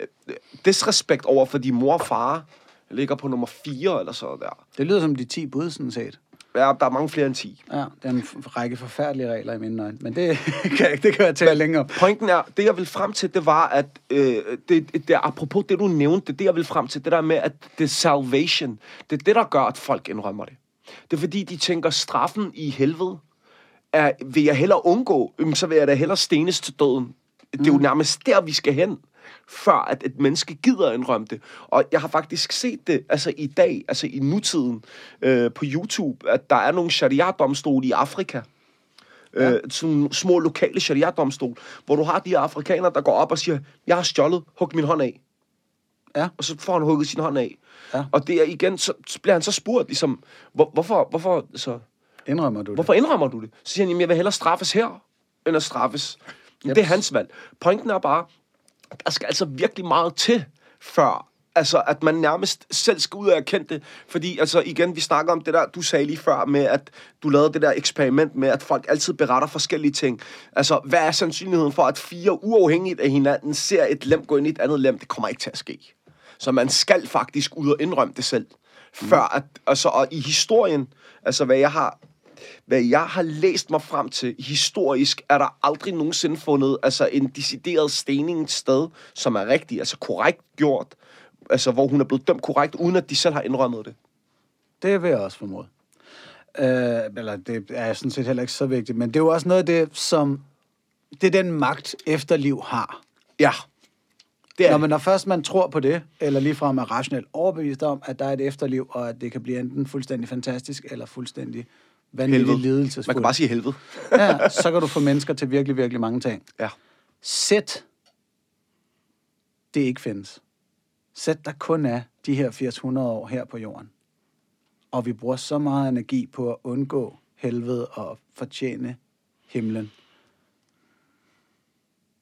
disrespekt over for de mor og far ligger på nummer 4 eller så der. Det lyder som de 10 bud, sådan set. Ja, der er mange flere end 10. Ja, det er en række forfærdelige regler i mine øjne, men det kan, jeg- det kan jeg tale længere om. Pointen er, det jeg vil frem til, det var, at øh, det, det, apropos det, du nævnte, det, det jeg vil frem til, det der med, at det er salvation, det er det, der gør, at folk indrømmer det. Det er fordi, de tænker, straffen i helvede, er, vil jeg hellere undgå, så vil jeg da hellere stenes til døden. Det er jo nærmest der, vi skal hen, før at et menneske gider indrømme det. Og jeg har faktisk set det altså i dag, altså i nutiden, øh, på YouTube, at der er nogle sharia-domstole i Afrika, ja. øh, sådan små lokale sharia-domstol, hvor du har de her afrikanere, der går op og siger, jeg har stjålet, hug min hånd af. Ja. Og så får han hugget sin hånd af. Ja. Og det er igen, så, så bliver han så spurgt, ligesom, hvor, hvorfor, hvorfor, så, Indrømmer du det? hvorfor indrømmer du det? Så siger han, jamen, jeg vil hellere straffes her, end at straffes. Yep. Det er hans valg. Pointen er bare, der skal altså virkelig meget til, før Altså, at man nærmest selv skal ud og erkende det. Fordi, altså, igen, vi snakker om det der, du sagde lige før, med at du lavede det der eksperiment med, at folk altid beretter forskellige ting. Altså, hvad er sandsynligheden for, at fire uafhængigt af hinanden ser et lem gå ind i et andet lem? Det kommer ikke til at ske. Så man skal faktisk ud og indrømme det selv. Før at, altså, og i historien, altså, hvad jeg har hvad jeg har læst mig frem til historisk, er der aldrig nogensinde fundet altså en decideret stening sted, som er rigtig, altså korrekt gjort, altså hvor hun er blevet dømt korrekt, uden at de selv har indrømmet det. Det vil jeg også formode. Øh, eller det er sådan set heller ikke så vigtigt, men det er jo også noget af det, som... Det er den magt, efterliv har. Ja. Det er Når, man, når først man tror på det, eller ligefrem er rationelt overbevist om, at der er et efterliv, og at det kan blive enten fuldstændig fantastisk, eller fuldstændig vanvittig Helvede. lidelsesfuldt. Man kan bare sige helvede. ja, så kan du få mennesker til virkelig, virkelig mange ting. Ja. Sæt, det ikke findes. Sæt, der kun er de her 800 år her på jorden. Og vi bruger så meget energi på at undgå helvede og fortjene himlen.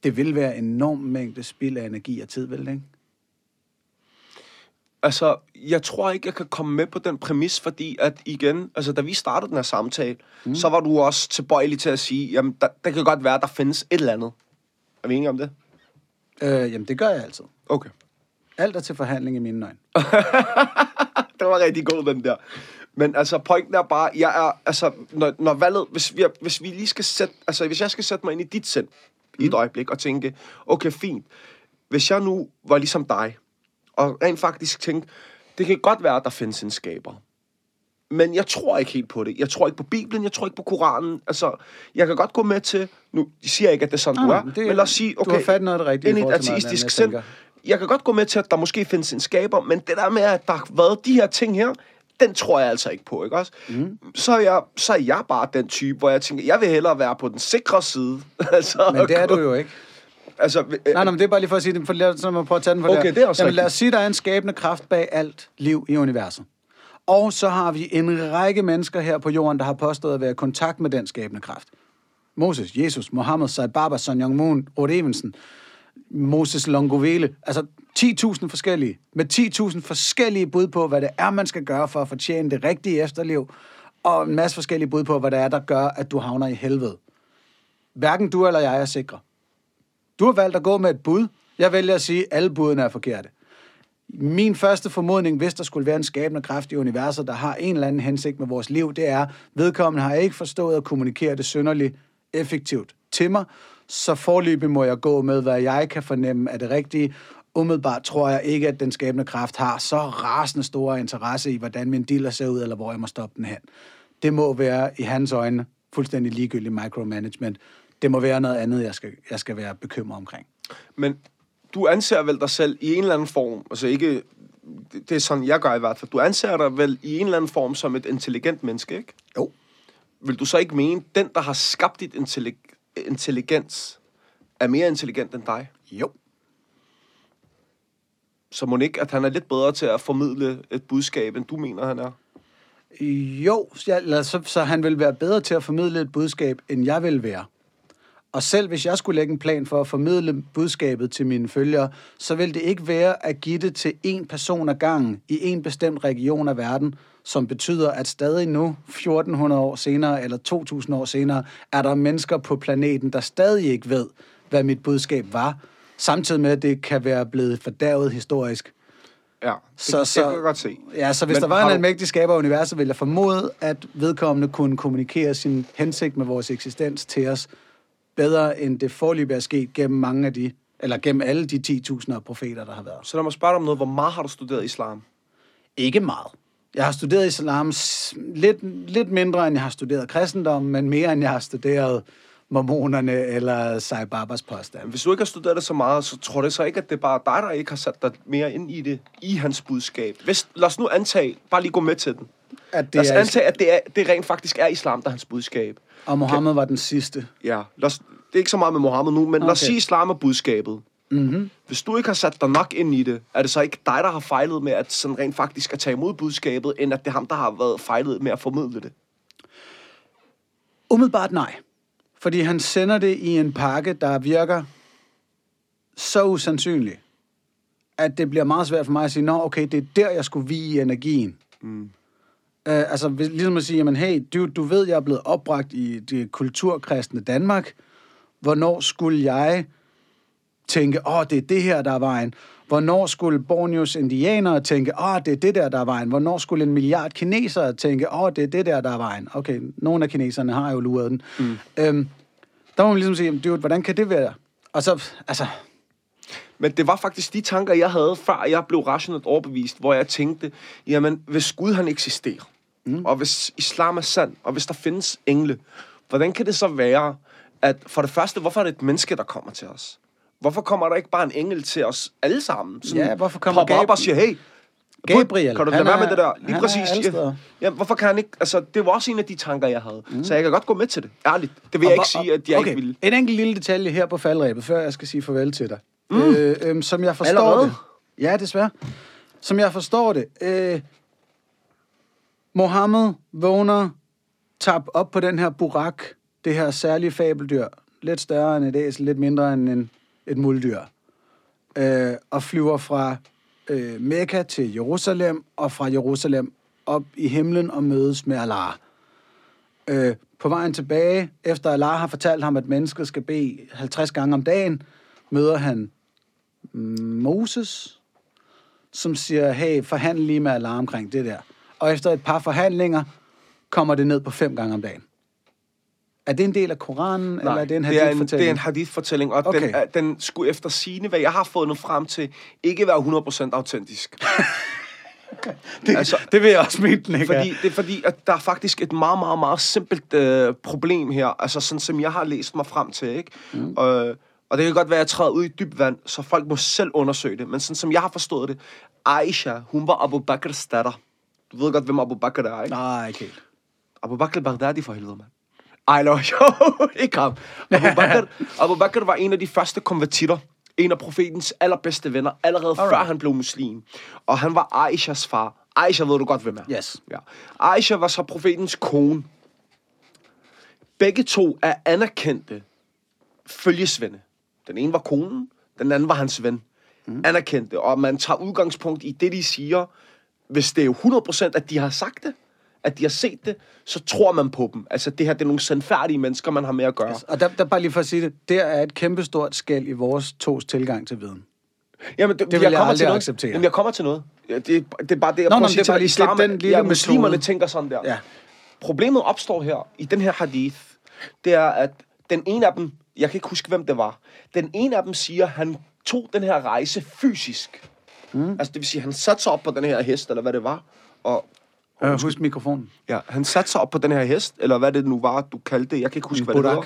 Det vil være en enorm mængde spild af energi og tid, vel ikke? Altså, jeg tror ikke, jeg kan komme med på den præmis, fordi at igen, altså da vi startede den her samtale, mm. så var du også tilbøjelig til at sige, jamen, der, der kan godt være, at der findes et eller andet. Er vi enige om det? Øh, jamen, det gør jeg altid. Okay. Alt er til forhandling i mine øjne. det var rigtig god, den der. Men altså, pointen er bare, jeg er, altså, når, når valget, hvis vi, hvis vi lige skal sætte, altså, hvis jeg skal sætte mig ind i dit sind mm. i et øjeblik og tænke, okay, fint, hvis jeg nu var ligesom dig, og rent faktisk tænkte, det kan godt være, at der findes en skaber. Men jeg tror ikke helt på det. Jeg tror ikke på Bibelen, jeg tror ikke på Koranen. Altså, jeg kan godt gå med til, nu siger jeg ikke, at det er sådan, Nej, du er, det- men lad os sige, okay, du har fat noget i ind i et ateistisk sind, jeg kan godt gå med til, at der måske findes en skaber, men det der med, at der har været de her ting her, den tror jeg altså ikke på, ikke også? Mm. Så, er jeg, så er jeg bare den type, hvor jeg tænker, jeg vil hellere være på den sikre side. altså, Men det er du jo ikke. Altså, øh, Nej, nej, men det er bare lige for at sige det, for lad, så må jeg prøve at tage den for Okay, det er også Jamen, lad os sige, der er en skabende kraft bag alt liv i universet. Og så har vi en række mennesker her på jorden, der har påstået at være i kontakt med den skabende kraft. Moses, Jesus, Mohammed, Sai Baba, Sun Young Moon, Rod Evensen, Moses Longovele. Altså 10.000 forskellige. Med 10.000 forskellige bud på, hvad det er, man skal gøre for at fortjene det rigtige efterliv. Og en masse forskellige bud på, hvad det er, der gør, at du havner i helvede. Hverken du eller jeg er sikre. Du har valgt at gå med et bud. Jeg vælger at sige, at alle budene er forkerte. Min første formodning, hvis der skulle være en skabende kraft i universet, der har en eller anden hensigt med vores liv, det er, vedkommende har ikke forstået at kommunikere det synderligt effektivt til mig, så forløbig må jeg gå med, hvad jeg kan fornemme er det rigtige. Umiddelbart tror jeg ikke, at den skabende kraft har så rasende store interesse i, hvordan min dealer ser ud, eller hvor jeg må stoppe den hen. Det må være i hans øjne fuldstændig ligegyldigt micromanagement. Det må være noget andet, jeg skal, jeg skal være bekymret omkring. Men du anser vel dig selv i en eller anden form, altså ikke, det, er sådan, jeg gør i hvert fald, du anser dig vel i en eller anden form som et intelligent menneske, ikke? Jo. Vil du så ikke mene, den, der har skabt dit intellig- intelligens, er mere intelligent end dig? Jo. Så må ikke, at han er lidt bedre til at formidle et budskab, end du mener, han er? Jo, så, så han vil være bedre til at formidle et budskab, end jeg vil være. Og selv hvis jeg skulle lægge en plan for at formidle budskabet til mine følgere, så vil det ikke være at give det til en person ad gangen i en bestemt region af verden, som betyder, at stadig nu, 1400 år senere eller 2000 år senere, er der mennesker på planeten, der stadig ikke ved, hvad mit budskab var, samtidig med, at det kan være blevet fordærvet historisk. Ja, det, Så, det så, kan jeg godt se. Ja, så hvis Men der var en du- almægtig skaber af universet, ville jeg formode, at vedkommende kunne kommunikere sin hensigt med vores eksistens til os bedre, end det forløb er sket gennem mange af de, eller gennem alle de 10.000 af profeter, der har været. Så lad mig spørge dig om noget. Hvor meget har du studeret islam? Ikke meget. Jeg har studeret islam lidt, lidt mindre, end jeg har studeret kristendom, men mere, end jeg har studeret mormonerne eller Sai Babas påstand. Hvis du ikke har studeret det så meget, så tror det så ikke, at det er bare dig, der ikke har sat dig mere ind i det, i hans budskab. Hvis, lad os nu antage, bare lige gå med til den. At Lad det os er, antage, at det, er, det rent faktisk er islam, der er hans budskab. og Mohammed var den sidste. Ja, lad os, det er ikke så meget med Mohammed nu, men okay. lad os Okay. sige, islam er budskabet. Mm-hmm. Hvis du ikke har sat dig nok ind i det, er det så ikke dig, der har fejlet med at sådan rent faktisk at tage imod budskabet, end at det er ham, der har været fejlet med at formidle det? Umiddelbart nej. Fordi han sender det i en pakke, der virker så usandsynlig, at det bliver meget svært for mig at sige, nå, okay, det er der, jeg skulle vige energien. Mm. Uh, altså, ligesom at sige, jamen, hey, du, du ved, jeg er blevet opbragt i det kulturkristne Danmark. Hvornår skulle jeg tænke, åh, det er det her, der er vejen? Hvornår skulle Borneos indianere tænke, åh, det er det der, der er vejen? Hvornår skulle en milliard kinesere tænke, åh, det er det der, der er vejen? Okay, nogle af kineserne har jo luret den. Mm. Øhm, der må man ligesom sige, dude, hvordan kan det være? Og så, altså, Men det var faktisk de tanker, jeg havde, før jeg blev rationelt overbevist, hvor jeg tænkte, jamen, hvis Gud han eksisterer, mm. og hvis islam er sand, og hvis der findes engle, hvordan kan det så være, at for det første, hvorfor er det et menneske, der kommer til os? Hvorfor kommer der ikke bare en engel til os alle sammen? Ja, hvorfor kommer popper op og siger, hey, Gabriel, kan du lade være med det der? Lige præcis. steder. Ja, hvorfor kan han ikke? Altså, det var også en af de tanker, jeg havde. Mm. Så jeg kan godt gå med til det. Ærligt. Det vil jeg Og ikke hvor- sige, at jeg okay. ikke ville. En enkelt lille detalje her på faldrebet, før jeg skal sige farvel til dig. Mm. Øh, øh, som jeg forstår Allerede? det. Ja, desværre. Som jeg forstår det. Øh, Mohammed vågner, tager op på den her burak, det her særlige fabeldyr. Lidt større end et æsel, lidt mindre end en, et muldyr. Øh, og flyver fra øh, Mekka til Jerusalem, og fra Jerusalem op i himlen og mødes med Allah. Øh, på vejen tilbage, efter Allah har fortalt ham, at mennesket skal bede 50 gange om dagen, møder han Moses, som siger, hey, forhandl lige med Allah omkring det der. Og efter et par forhandlinger, kommer det ned på fem gange om dagen. Er det en del af Koranen, Nej, eller er det en hadith-fortælling? det er en hadith-fortælling, og okay. Den, er, den skulle efter sine, hvad jeg har fundet frem til, ikke være 100% autentisk. det, altså, det vil jeg også mene, den ikke Fordi, er. det er fordi, at der er faktisk et meget, meget, meget simpelt øh, problem her, altså sådan som jeg har læst mig frem til, ikke? Mm. Og, og det kan godt være, at jeg træder ud i dyb vand, så folk må selv undersøge det. Men sådan som jeg har forstået det, Aisha, hun var Abu Bakrs datter. Du ved godt, hvem Abu Bakr er, ikke? Nej, ikke helt. Abu Bakr al-Baghdadi for helvede, mand. Ej, no, jo, ikke ham. Abu Bakr, Abu Bakr var en af de første konvertitter. En af profetens allerbedste venner, allerede Alright. før han blev muslim. Og han var Aishas far. Aisha ved du godt, hvem er. Yes. Ja. Aisha var så profetens kone. Begge to er anerkendte følgesvende. Den ene var konen, den anden var hans ven. Mm. Anerkendte. Og man tager udgangspunkt i det, de siger. Hvis det er jo 100% at de har sagt det, at de har set det, så tror man på dem. Altså det her, det er nogle sandfærdige mennesker, man har med at gøre. Yes. Og der, der bare lige for at sige det, der er et kæmpestort skæld i vores tos tilgang til viden. Jamen, det, Det vil jeg kommer aldrig til noget. acceptere. Jamen, jeg kommer til noget. Ja, det, det er bare det, jeg Nå, prøver nå, at sige det til islam. den lille ja, muslimerne metode. tænker sådan der. Ja. Problemet opstår her, i den her hadith, det er, at den ene af dem, jeg kan ikke huske, hvem det var, den ene af dem siger, at han tog den her rejse fysisk. Mm. Altså, det vil sige, han satte sig op på den her hest, eller hvad det var, og Øh, husk mikrofonen. Ja, han satte sig op på den her hest, eller hvad det nu var, du kaldte det. Jeg kan ikke huske, En hvad det var.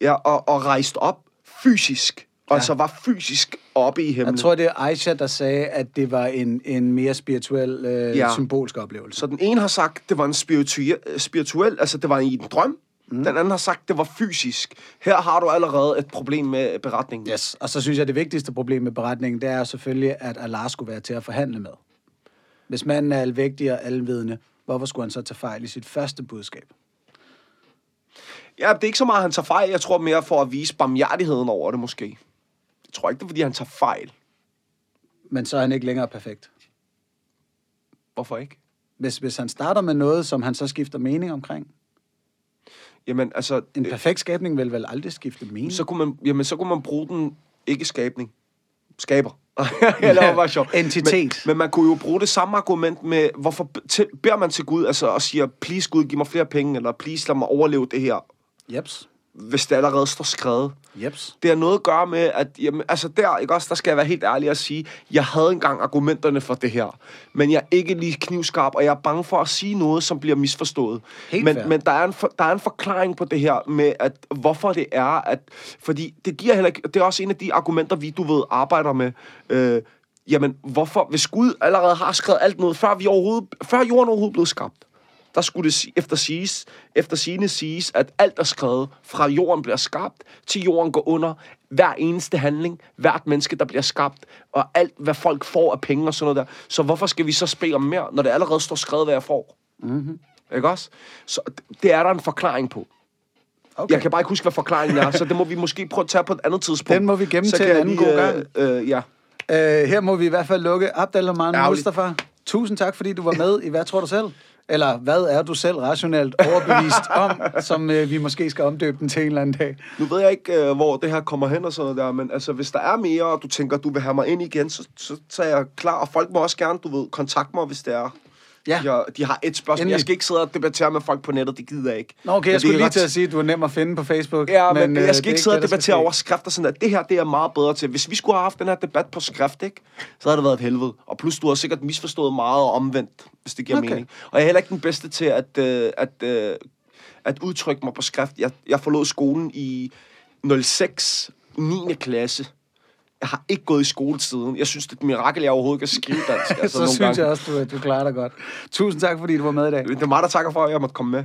Ja, og, og rejste op fysisk. Og Ja. så var fysisk oppe i himlen. Jeg tror, det er Aisha, der sagde, at det var en, en mere spirituel, øh, Ja. symbolsk oplevelse. Så den ene har sagt, det var en spirituel, spirituel altså det var i en drøm. Mm. Den anden har sagt, det var fysisk. Her har du allerede et problem med beretningen. Yes. Og så synes jeg, det vigtigste problem med beretningen, det er selvfølgelig, at Allah skulle være til at forhandle med. Hvis manden er alvægtig og alvidende, hvorfor skulle han så tage fejl i sit første budskab? Ja, det er ikke så meget, at han tager fejl. Jeg tror mere for at vise barmhjertigheden over det, måske. Jeg tror ikke, det er, fordi han tager fejl. Men så er han ikke længere perfekt. Hvorfor ikke? Hvis, hvis han starter med noget, som han så skifter mening omkring. Jamen, altså... En øh, perfekt skabning vil vel aldrig skifte mening? så kunne man, jamen, så kunne man bruge den ikke-skabning. Skaber. jeg laver bare sjov. Entitet. Men, men man kunne jo bruge det samme argument med, hvorfor til, beder man til Gud, altså og siger, please Gud, giv mig flere penge, eller please lad mig overleve det her, Jeps. Hvis det allerede står skrevet. Jeps. Det har noget at gøre med, at jamen, altså der, ikke også, der skal jeg være helt ærlig og sige, jeg havde engang argumenterne for det her, men jeg er ikke lige knivskarp, og jeg er bange for at sige noget, som bliver misforstået. Helt men, fair. men der er, en for, der er en forklaring på det her med, at hvorfor det er, at, fordi det giver heller det er også en af de argumenter, vi, du ved, arbejder med, øh, jamen, hvorfor, hvis Gud allerede har skrevet alt noget, før, vi overhovedet, før jorden overhovedet blev skabt, der skulle det efter, siges, efter sigende siges, at alt er skrevet fra jorden bliver skabt, til jorden går under. Hver eneste handling, hvert menneske, der bliver skabt, og alt, hvad folk får af penge og sådan noget der. Så hvorfor skal vi så spille om mere, når det allerede står skrevet, hvad jeg får? Mm-hmm. Ikke også? Så det er der en forklaring på. Okay. Jeg kan bare ikke huske, hvad forklaringen er, så det må vi måske prøve at tage på et andet tidspunkt. Den må vi gemme Så til kan en anden god gang. Øh, øh, ja. Øh, her må vi i hvert fald lukke Abdelrahman. Mustafa. Tusind tak, fordi du var med i Hvad tror du selv? Eller hvad er du selv rationelt overbevist om, som øh, vi måske skal omdøbe den til en eller anden dag? Nu ved jeg ikke, øh, hvor det her kommer hen og sådan noget der, men altså, hvis der er mere, og du tænker, du vil have mig ind igen, så, så, så er jeg klar. Og folk må også gerne, du ved, kontakte mig, hvis det er. Ja. Jeg, de har et spørgsmål. Endelig. Jeg skal ikke sidde og debattere med folk på nettet, det gider jeg ikke. Nå, okay, Men jeg skulle lige ret- til at sige, at du er nem at finde på Facebook. Ja, men, men øh, jeg skal ikke sidde og debattere over skrift og sådan noget. Det her, det er meget bedre til. Hvis vi skulle have haft den her debat på skrift, ikke? så havde det været et helvede. Og plus, du har sikkert misforstået meget og omvendt, hvis det giver Okay. mening. Og jeg er heller ikke den bedste til at, øh, at, øh, at udtrykke mig på skrift. Jeg, jeg forlod skolen i 06, 9. klasse. Jeg har ikke gået i skole siden. Jeg synes, det er et mirakel, jeg overhovedet kan skrive dansk. Altså, Så nogle synes gange. jeg også, du, du klarer dig godt. Tusind tak, fordi du var med i dag. Det er mig, der takker for, at jeg måtte komme med.